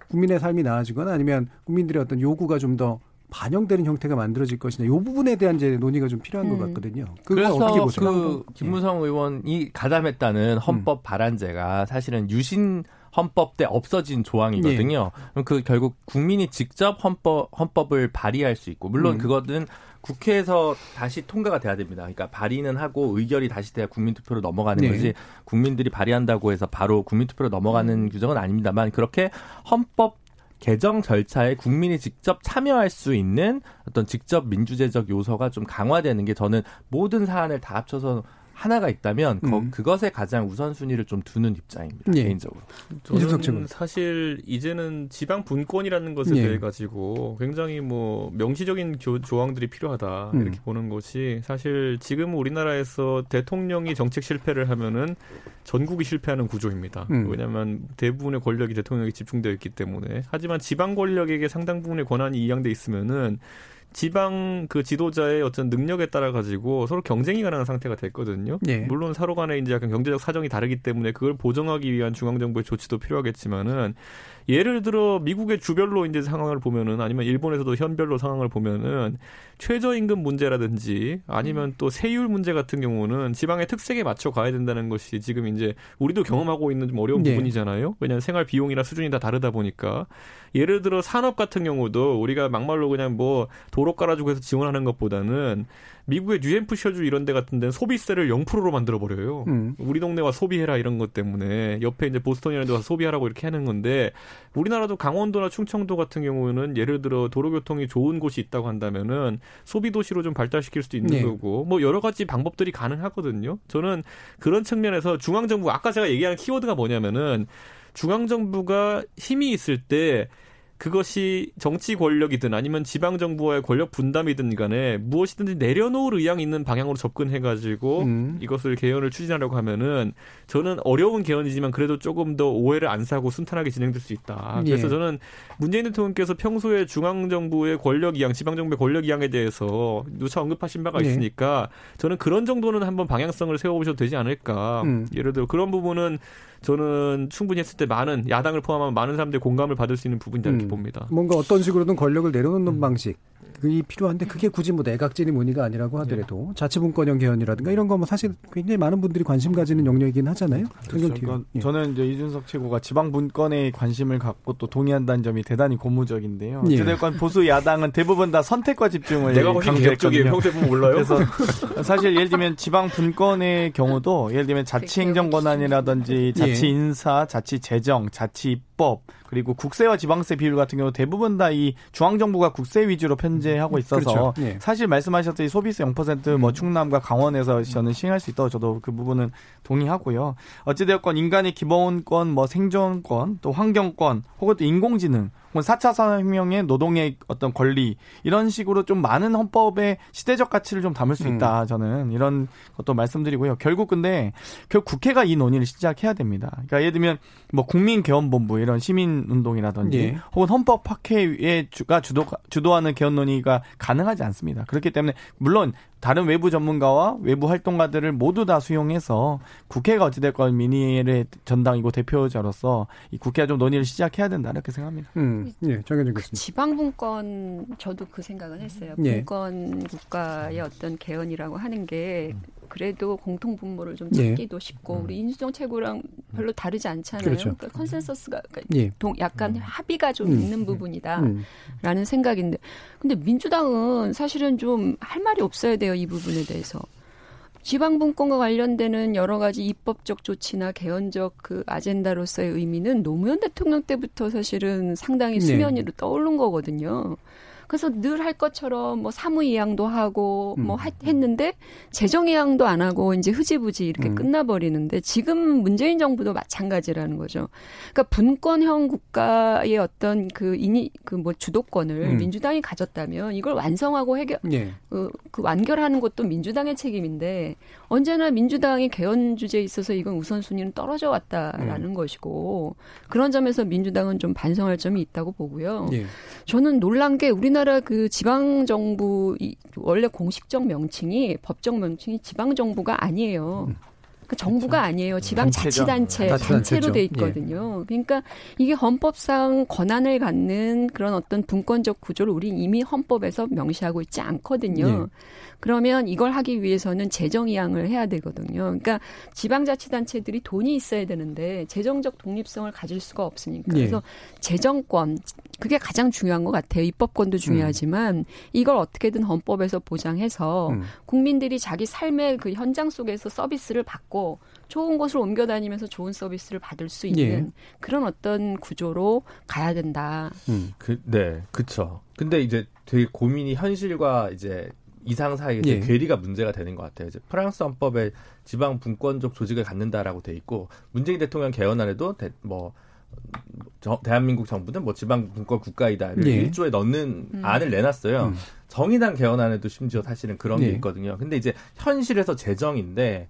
국민의 삶이 나아지거나 아니면 국민들의 어떤 요구가 좀 더 반영되는 형태가 만들어질 것이냐 이 부분에 대한 이제 논의가 좀 필요한 음. 것 같거든요. 그래서? 그 김무성 예. 의원이 가담했다는 헌법 음. 발안제가 사실은 유신 헌법 때 없어진 조항이거든요. 예. 그 결국 국민이 직접 헌법 헌법을 발의할 수 있고 물론 음. 그것은 국회에서 다시 통과가 돼야 됩니다. 그러니까 발의는 하고 의결이 다시 돼야 국민투표로 넘어가는 네. 거지 국민들이 발의한다고 해서 바로 국민투표로 넘어가는 음. 규정은 아닙니다만 그렇게 헌법 개정 절차에 국민이 직접 참여할 수 있는 어떤 직접 민주제적 요소가 좀 강화되는 게 저는 모든 사안을 다 합쳐서 하나가 있다면 음. 그것에 가장 우선순위를 좀 두는 입장입니다. 예. 개인적으로. 저는 사실 이제는 지방 분권이라는 것에 예. 대해 가지고 굉장히 뭐 명시적인 조, 조항들이 필요하다 음. 이렇게 보는 것이 사실 지금 우리나라에서 대통령이 정책 실패를 하면은 전국이 실패하는 구조입니다. 음. 왜냐하면 대부분의 권력이 대통령에 집중되어 있기 때문에 하지만 지방 권력에게 상당 부분의 권한이 이양돼 있으면은 지방 그 지도자의 어떤 능력에 따라 가지고 서로 경쟁이 가능한 상태가 됐거든요. 예. 물론 서로 간에 이제 약간 경제적 사정이 다르기 때문에 그걸 보정하기 위한 중앙 정부의 조치도 필요하겠지만은 예를 들어 미국의 주별로 이제 상황을 보면은 아니면 일본에서도 현별로 상황을 보면은 최저임금 문제라든지 아니면 또 세율 문제 같은 경우는 지방의 특색에 맞춰 가야 된다는 것이 지금 이제 우리도 경험하고 있는 좀 어려운 네. 부분이잖아요. 왜냐하면 생활 비용이나 수준이 다 다르다 보니까 예를 들어 산업 같은 경우도 우리가 막말로 그냥 뭐 도로 깔아주고 해서 지원하는 것보다는 미국의 뉴햄프셔주 이런 데 같은 데는 소비세를 0%로 만들어 버려요. 음. 우리 동네 와 소비해라 이런 것 때문에 옆에 이제 보스턴이라는 데 와서 소비하라고 이렇게 하는 건데 우리나라도 강원도나 충청도 같은 경우는 예를 들어 도로교통이 좋은 곳이 있다고 한다면은 소비 도시로 좀 발달시킬 수도 있는 네. 거고 뭐 여러 가지 방법들이 가능하거든요. 저는 그런 측면에서 중앙 정부 아까 제가 얘기한 키워드가 뭐냐면은 중앙 정부가 힘이 있을 때 그것이 정치 권력이든 아니면 지방 정부와의 권력 분담이든 간에 무엇이든지 내려놓을 의향이 있는 방향으로 접근해 가지고 음. 이것을 개헌을 추진하려고 하면은 저는 어려운 개헌이지만 그래도 조금 더 오해를 안 사고 순탄하게 진행될 수 있다. 그래서 예. 저는 문재인 대통령께서 평소에 중앙 정부의 권력 이양, 지방 정부의 권력 이양에 대해서 누차 언급하신 바가 예. 있으니까 저는 그런 정도는 한번 방향성을 세워 보셔도 되지 않을까. 음. 예를 들어 그런 부분은 저는 충분히 했을 때 많은 야당을 포함한 많은 사람들의 공감을 받을 수 있는 부분이다 이렇게 음, 봅니다. 뭔가 어떤 식으로든 권력을 내려놓는 음. 방식 그게 필요한데 그게 굳이 뭐 내각제니 뭐니가 아니라고 하더라도 네. 자치분권형 개헌이라든가 이런 거 뭐 사실 굉장히 많은 분들이 관심 가지는 영역이긴 하잖아요. 그렇죠. 그러니까 예. 저는 이제 이준석 최고가 지방분권에 관심을 갖고 또 동의한다는 점이 대단히 고무적인데요. 예. 어쨌든 보수 야당은 대부분 다 선택과 집중을 내가 강조했거든요. 평소에 보면 몰라요. 그래서 사실 예를 들면 지방분권의 경우도 예를 들면 자치행정 권한이라든지 자치 인사, 자치 재정, 자치 입법 그리고 국세와 지방세 비율 같은 경우 대부분 다 이 중앙정부가 국세 위주로 편제하고 음, 있어서 그렇죠. 예. 사실 말씀하셨듯이 소비세 0%뭐 음. 충남과 강원에서 저는 시행할 수 있다고 저도 그 부분은 동의하고요. 어찌되었건 인간의 기본권, 뭐 생존권, 또 환경권, 혹은 또 인공지능 4차 산업혁명의 노동의 어떤 권리 이런 식으로 좀 많은 헌법의 시대적 가치를 좀 담을 수 음. 있다. 음. 저는 이런 것도 말씀드리고요. 결국 근데 결국 국회가 이 논의를 시작해야 됩니다. 그러니까 예를 들면 뭐 국민개헌본부 이런 시민 운동이라든지 예. 혹은 헌법 학회가 주도 주도하는 개헌 논의가 가능하지 않습니다. 그렇기 때문에 물론 다른 외부 전문가와 외부 활동가들을 모두 다 수용해서 국회가 어찌됐건 민의의 전당이고 대표자로서 이 국회가 좀 논의를 시작해야 된다 이렇게 생각합니다. 음, 예, 정해진 그 지방 분권 저도 그 생각은 했어요. 예. 분권 국가의 어떤 개헌이라고 하는 게 그래도 공통 분모를 좀 예. 찾기도 예. 쉽고 음. 우리 인수정 최고랑 별로 다르지 않잖아요. 그렇죠. 그러니까 consensus가 그러니까 예. 동, 약간 음. 합의가 좀 음. 있는 부분이다라는 음. 생각인데 근데 민주당은 사실은 좀 할 말이 없어야 돼요 이 부분에 대해서. 지방분권과 관련되는 여러 가지 입법적 조치나 개헌적 그 아젠다로서의 의미는 노무현 대통령 때부터 사실은 상당히 수면 위로 네. 떠오른 거거든요. 그래서 늘 할 것처럼 뭐 사무 이양도 하고 뭐 음. 했는데 재정 이양도 안 하고 이제 흐지부지 이렇게 음. 끝나버리는데 지금 문재인 정부도 마찬가지라는 거죠. 그러니까 분권형 국가의 어떤 그 이니 그뭐 주도권을 음. 민주당이 가졌다면 이걸 완성하고 해결 예. 그, 그 완결하는 것도 민주당의 책임인데 언제나 민주당이 개헌 주제에 있어서 이건 우선순위는 떨어져 왔다라는 음. 것이고 그런 점에서 민주당은 좀 반성할 점이 있다고 보고요. 예. 저는 놀란 게 우리나라 우리나라 그 지방 정부 원래 공식적 명칭이 법적 명칭이 지방 정부가 아니에요. 음. 그 정부가 그렇죠. 아니에요. 지방 자치단체 단체로 돼 있거든요. 예. 그러니까 이게 헌법상 권한을 갖는 그런 어떤 분권적 구조를 우리 이미 헌법에서 명시하고 있지 않거든요. 예. 그러면 이걸 하기 위해서는 재정 이양을 해야 되거든요. 그러니까 지방 자치단체들이 돈이 있어야 되는데 재정적 독립성을 가질 수가 없으니까 예. 그래서 재정권 그게 가장 중요한 것 같아요. 입법권도 중요하지만 음. 이걸 어떻게든 헌법에서 보장해서 음. 국민들이 자기 삶의 그 현장 속에서 서비스를 받고 좋은 곳을 옮겨 다니면서 좋은 서비스를 받을 수 있는 예. 그런 어떤 구조로 가야 된다. 음. 그, 네, 그렇죠. 근데 이제 되게 고민이 현실과 이제 이상 사이에 예. 괴리가 문제가 되는 것 같아요. 이제 프랑스 헌법에 지방 분권적 조직을 갖는다라고 돼 있고 문재인 대통령 개헌안에도 대, 뭐 저, 대한민국 정부는 뭐 지방 분권 국가이다를 예. 1조에 넣는 음. 안을 내놨어요. 음. 정의당 개헌안에도 심지어 사실은 그런 예. 게 있거든요. 근데 이제 현실에서 재정인데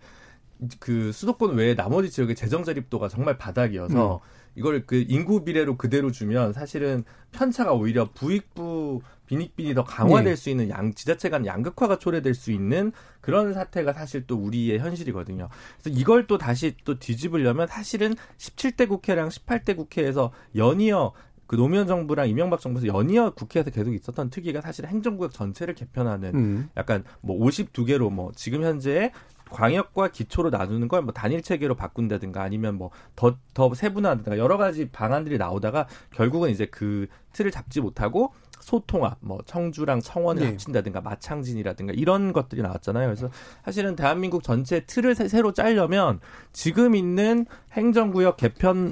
그 수도권 외에 나머지 지역의 재정 자립도가 정말 바닥이어서 음. 이걸 그 인구 비례로 그대로 주면 사실은 편차가 오히려 부익부 빈익빈이 더 강화될 네. 수 있는 양 지자체 간 양극화가 초래될 수 있는 그런 사태가 사실 또 우리의 현실이거든요. 그래서 이걸 또 다시 또 뒤집으려면 사실은 17대 국회랑 18대 국회에서 연이어 그 노무현 정부랑 이명박 정부에서 연이어 국회에서 계속 있었던 특위가 사실 행정구역 전체를 개편하는 음. 약간 뭐 52개로 뭐 지금 현재 광역과 기초로 나누는 걸 뭐 단일 체계로 바꾼다든가 아니면 뭐 더 더 세분화하든가 여러 가지 방안들이 나오다가 결국은 이제 그 틀을 잡지 못하고 소통합, 뭐 청주랑 청원을 네. 합친다든가 마창진이라든가 이런 것들이 나왔잖아요. 그래서 사실은 대한민국 전체 틀을 새 로 짜려면 지금 있는 행정구역 개편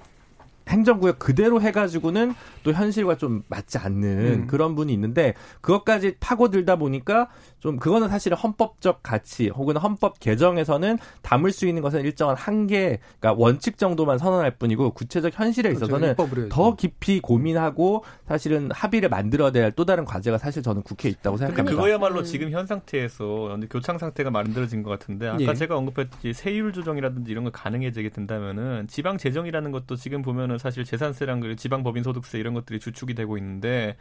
행정구역 그대로 해가지고는 또 현실과 좀 맞지 않는 음. 그런 분이 있는데 그것까지 파고들다 보니까 좀 그거는 사실은 헌법적 가치 혹은 헌법 개정에서는 담을 수 있는 것은 일정한 한계, 그러니까 원칙 정도만 선언할 뿐이고 구체적 현실에 그렇죠. 있어서는 그렇죠. 더 깊이 고민하고 사실은 합의를 만들어야 될 또 다른 과제가 사실 저는 국회에 있다고 생각합니다. 그거야말로 지금 현 상태에서 교창 상태가 만들어진 것 같은데 아까 예. 제가 언급했듯이 세율 조정이라든지 이런 거 가능해지게 된다면은 지방 재정이라는 것도 지금 보면은 사실 재산세랑 그리고 지방 법인 소득세 이런 것들이 주축이 되고 있는데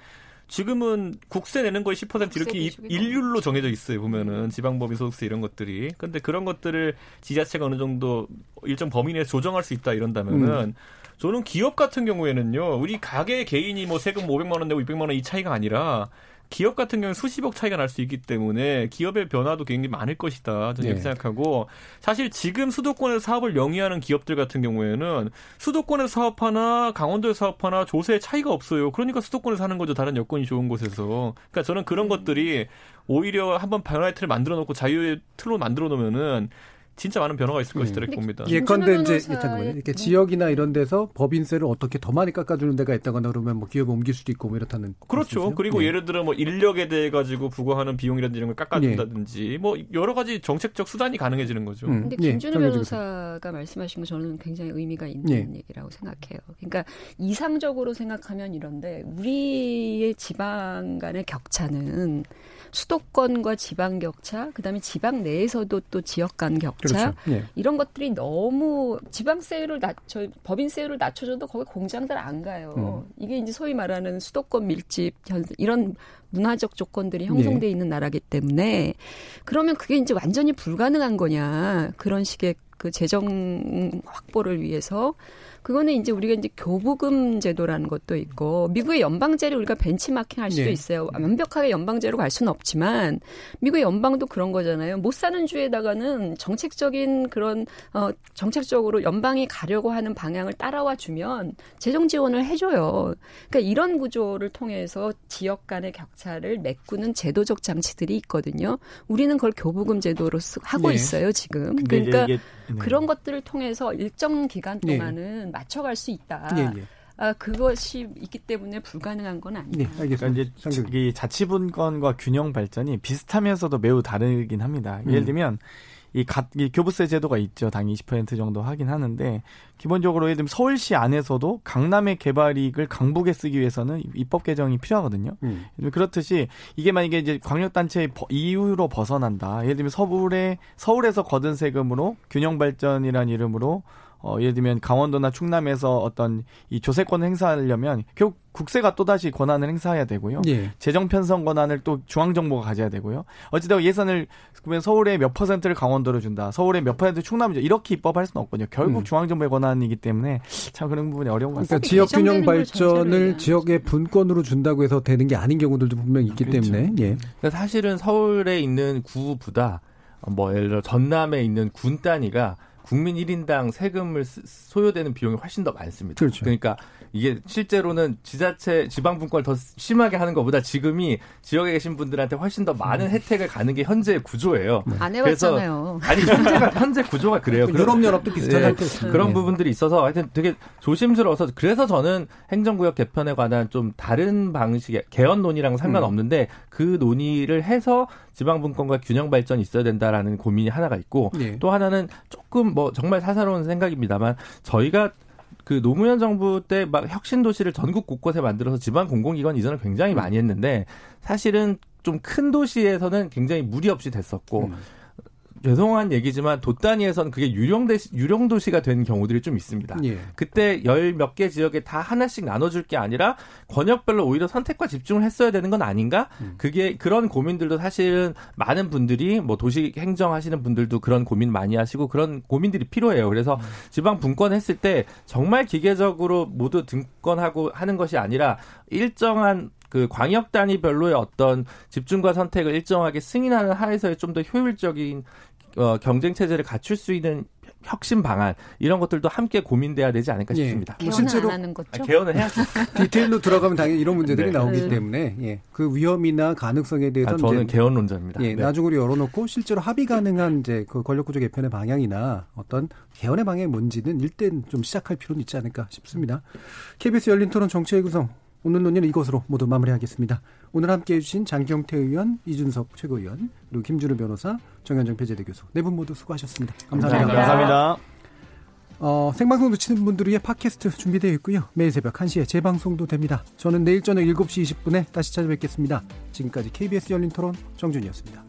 지금은 국세 내는 거에 10% 이렇게 일률로 정해져 있어요. 보면은 지방법인 소득세 이런 것들이. 근데 그런 것들을 지자체가 어느 정도 일정 범위 내에서 조정할 수 있다 이런다면은 음. 저는 기업 같은 경우에는요. 우리 가게 개인이 뭐 세금 500만 원 내고 600만 원 이 차이가 아니라 기업 같은 경우는 수십억 차이가 날 수 있기 때문에 기업의 변화도 굉장히 많을 것이다. 저는 네. 생각하고 사실 지금 수도권에서 사업을 영위하는 기업들 같은 경우에는 수도권에서 사업하나 강원도에서 사업하나 조세의 차이가 없어요. 그러니까 수도권에서 사는 거죠. 다른 여건이 좋은 곳에서. 그러니까 저는 그런 음. 것들이 오히려 한번 변화의 틀을 만들어 놓고 자유의 틀로 만들어 놓으면은 진짜 많은 변화가 있을 것이다 이렇게 봅니다. 예컨대 이제 이렇게 지역이나 이런 데서 법인세를 어떻게 더 많이 깎아주는 데가 있다거나 그러면 뭐 기업을 옮길 수도 있고 뭐 이렇다는. 그렇죠. 말씀이세요? 그리고 예. 예를 들어 뭐 인력에 대해 가지고 부과하는 비용이라든지 이런 걸 깎아준다든지 예. 뭐 여러 가지 정책적 수단이 가능해지는 거죠. 음. 근데 예, 김준우 예. 변호사가 말씀하신 거 저는 굉장히 의미가 있는 예. 얘기라고 생각해요. 그러니까 이상적으로 생각하면 이런데 우리의 지방 간의 격차는 수도권과 지방 격차, 그다음에 지방 내에서도 또 지역 간 격차 그렇죠. 예. 이런 것들이 너무 지방세율을 낮춰 법인세율을 낮춰줘도 거기 공장들 안 가요. 음. 이게 이제 소위 말하는 수도권 밀집 이런 문화적 조건들이 형성돼 예. 있는 나라기 때문에 그러면 그게 이제 완전히 불가능한 거냐 그런 식의 그 재정 확보를 위해서 그거는 이제 우리가 이제 교부금 제도라는 것도 있고 미국의 연방제를 우리가 벤치마킹 할 수도 네. 있어요. 완벽하게 연방제로 갈 수는 없지만 미국의 연방도 그런 거잖아요. 못 사는 주에다가는 정책적인 그런 어 정책적으로 연방이 가려고 하는 방향을 따라와 주면 재정 지원을 해 줘요. 그러니까 이런 구조를 통해서 지역 간의 격차를 메꾸는 제도적 장치들이 있거든요. 우리는 그걸 교부금 제도로 쓰, 하고 네. 있어요 지금. 그러니까 이게, 네. 그런 것들을 통해서 일정 기간 네. 동안은 맞춰갈 수 있다. 예, 예. 아, 그것이 있기 때문에 불가능한 건 아니다. 네, 알겠습니다. 그러니까 이제 이 자치분권과 균형 발전이 비슷하면서도 매우 다르긴 합니다. 예를 음. 들면 이, 가, 이 교부세 제도가 있죠. 당 20% 정도 하긴 하는데 기본적으로 예를 들면 서울시 안에서도 강남의 개발 이익을 강북에 쓰기 위해서는 입법 개정이 필요하거든요. 음. 그렇듯이 이게 만약에 이제 광역 단체 이후로 벗어난다. 예를 들면 서울에 서울에서 거둔 세금으로 균형 발전이라는 이름으로 어, 예를 들면 강원도나 충남에서 어떤 이 조세권 행사하려면 결국 국세가 또다시 권한을 행사해야 되고요. 예. 재정 편성 권한을 또 중앙정부가 가져야 되고요. 어찌되건 예산을 그러면 서울에 몇 퍼센트를 강원도로 준다. 서울에 몇 퍼센트 충남이죠. 이렇게 입법할 수는 없거든요. 결국 음. 중앙정부의 권한이기 때문에 참 그런 부분이 어려운 것 같습니다. 그러니까 지역 균형 발전을 지역의 분권으로 준다고 해서 되는 게 아닌 경우들도 분명히 있기 그렇죠. 때문에. 예. 그러니까 사실은 서울에 있는 구보다 뭐 예를 들어 전남에 있는 군 단위가 국민 1인당 세금을 소요되는 비용이 훨씬 더 많습니다. 그렇죠. 그러니까 이게 실제로는 지자체 지방 분권을 더 심하게 하는 것보다 지금이 지역에 계신 분들한테 훨씬 더 많은 음. 혜택을 가는 게 현재의 구조예요. 네. 안 해봤잖아요. 아니 현재가 현재 구조가 그래요. 유럽 연합도 비슷한 네, 그런 네. 부분들이 있어서 하여튼 되게 조심스러워서 그래서 저는 행정구역 개편에 관한 좀 다른 방식의 개헌 논의랑 상관없는데 음. 그 논의를 해서 지방 분권과 균형 발전이 있어야 된다라는 고민이 하나가 있고 네. 또 하나는 조금 뭐 정말 사사로운 생각입니다만 저희가 그 노무현 정부 때 막 혁신 도시를 전국 곳곳에 만들어서 지방 공공기관 이전을 굉장히 음. 많이 했는데 사실은 좀 큰 도시에서는 굉장히 무리 없이 됐었고 음. 죄송한 얘기지만 도 단위에서는 그게 유령 대 유령 도시가 된 경우들이 좀 있습니다. 예. 그때 열 몇 개 지역에 다 하나씩 나눠줄 게 아니라 권역별로 오히려 선택과 집중을 했어야 되는 건 아닌가? 음. 그게 그런 고민들도 사실은 많은 분들이 뭐 도시 행정하시는 분들도 그런 고민 많이 하시고 그런 고민들이 필요해요. 그래서 음. 지방 분권했을 때 정말 기계적으로 모두 등권하고 하는 것이 아니라 일정한 그 광역 단위별로의 어떤 집중과 선택을 일정하게 승인하는 하에서의 좀 더 효율적인 어, 경쟁 체제를 갖출 수 있는 혁신 방안 이런 것들도 함께 고민돼야 되지 않을까 예. 싶습니다. 개헌 실제로 하는 거죠? 아, 개헌을 해야죠. 디테일로 들어가면 당연히 이런 문제들이 네. 나오기 네. 때문에 예. 그 위험이나 가능성에 대해서 아, 저는 개헌론자입니다. 예, 네. 나중으로 열어놓고 실제로 합의 가능한 이제 그 권력구조 개편의 방향이나 어떤 개헌의 방향이 뭔지는 일단 좀 시작할 필요는 있지 않을까 싶습니다. KBS 열린 토론 정치의 구성 오늘 논의는 이것으로 모두 마무리하겠습니다. 오늘 함께해 주신 장경태 의원, 이준석 최고위원, 그리고 김준우 변호사, 정현정 배재대 교수 네 분 모두 수고하셨습니다. 감사합니다. 감사합니다. 어, 생방송 놓치는 분들 위해 팟캐스트 준비되어 있고요. 매일 새벽 1시에 재방송도 됩니다. 저는 내일 저녁 7시 20분에 다시 찾아뵙겠습니다. 지금까지 KBS 열린 토론 정준이었습니다.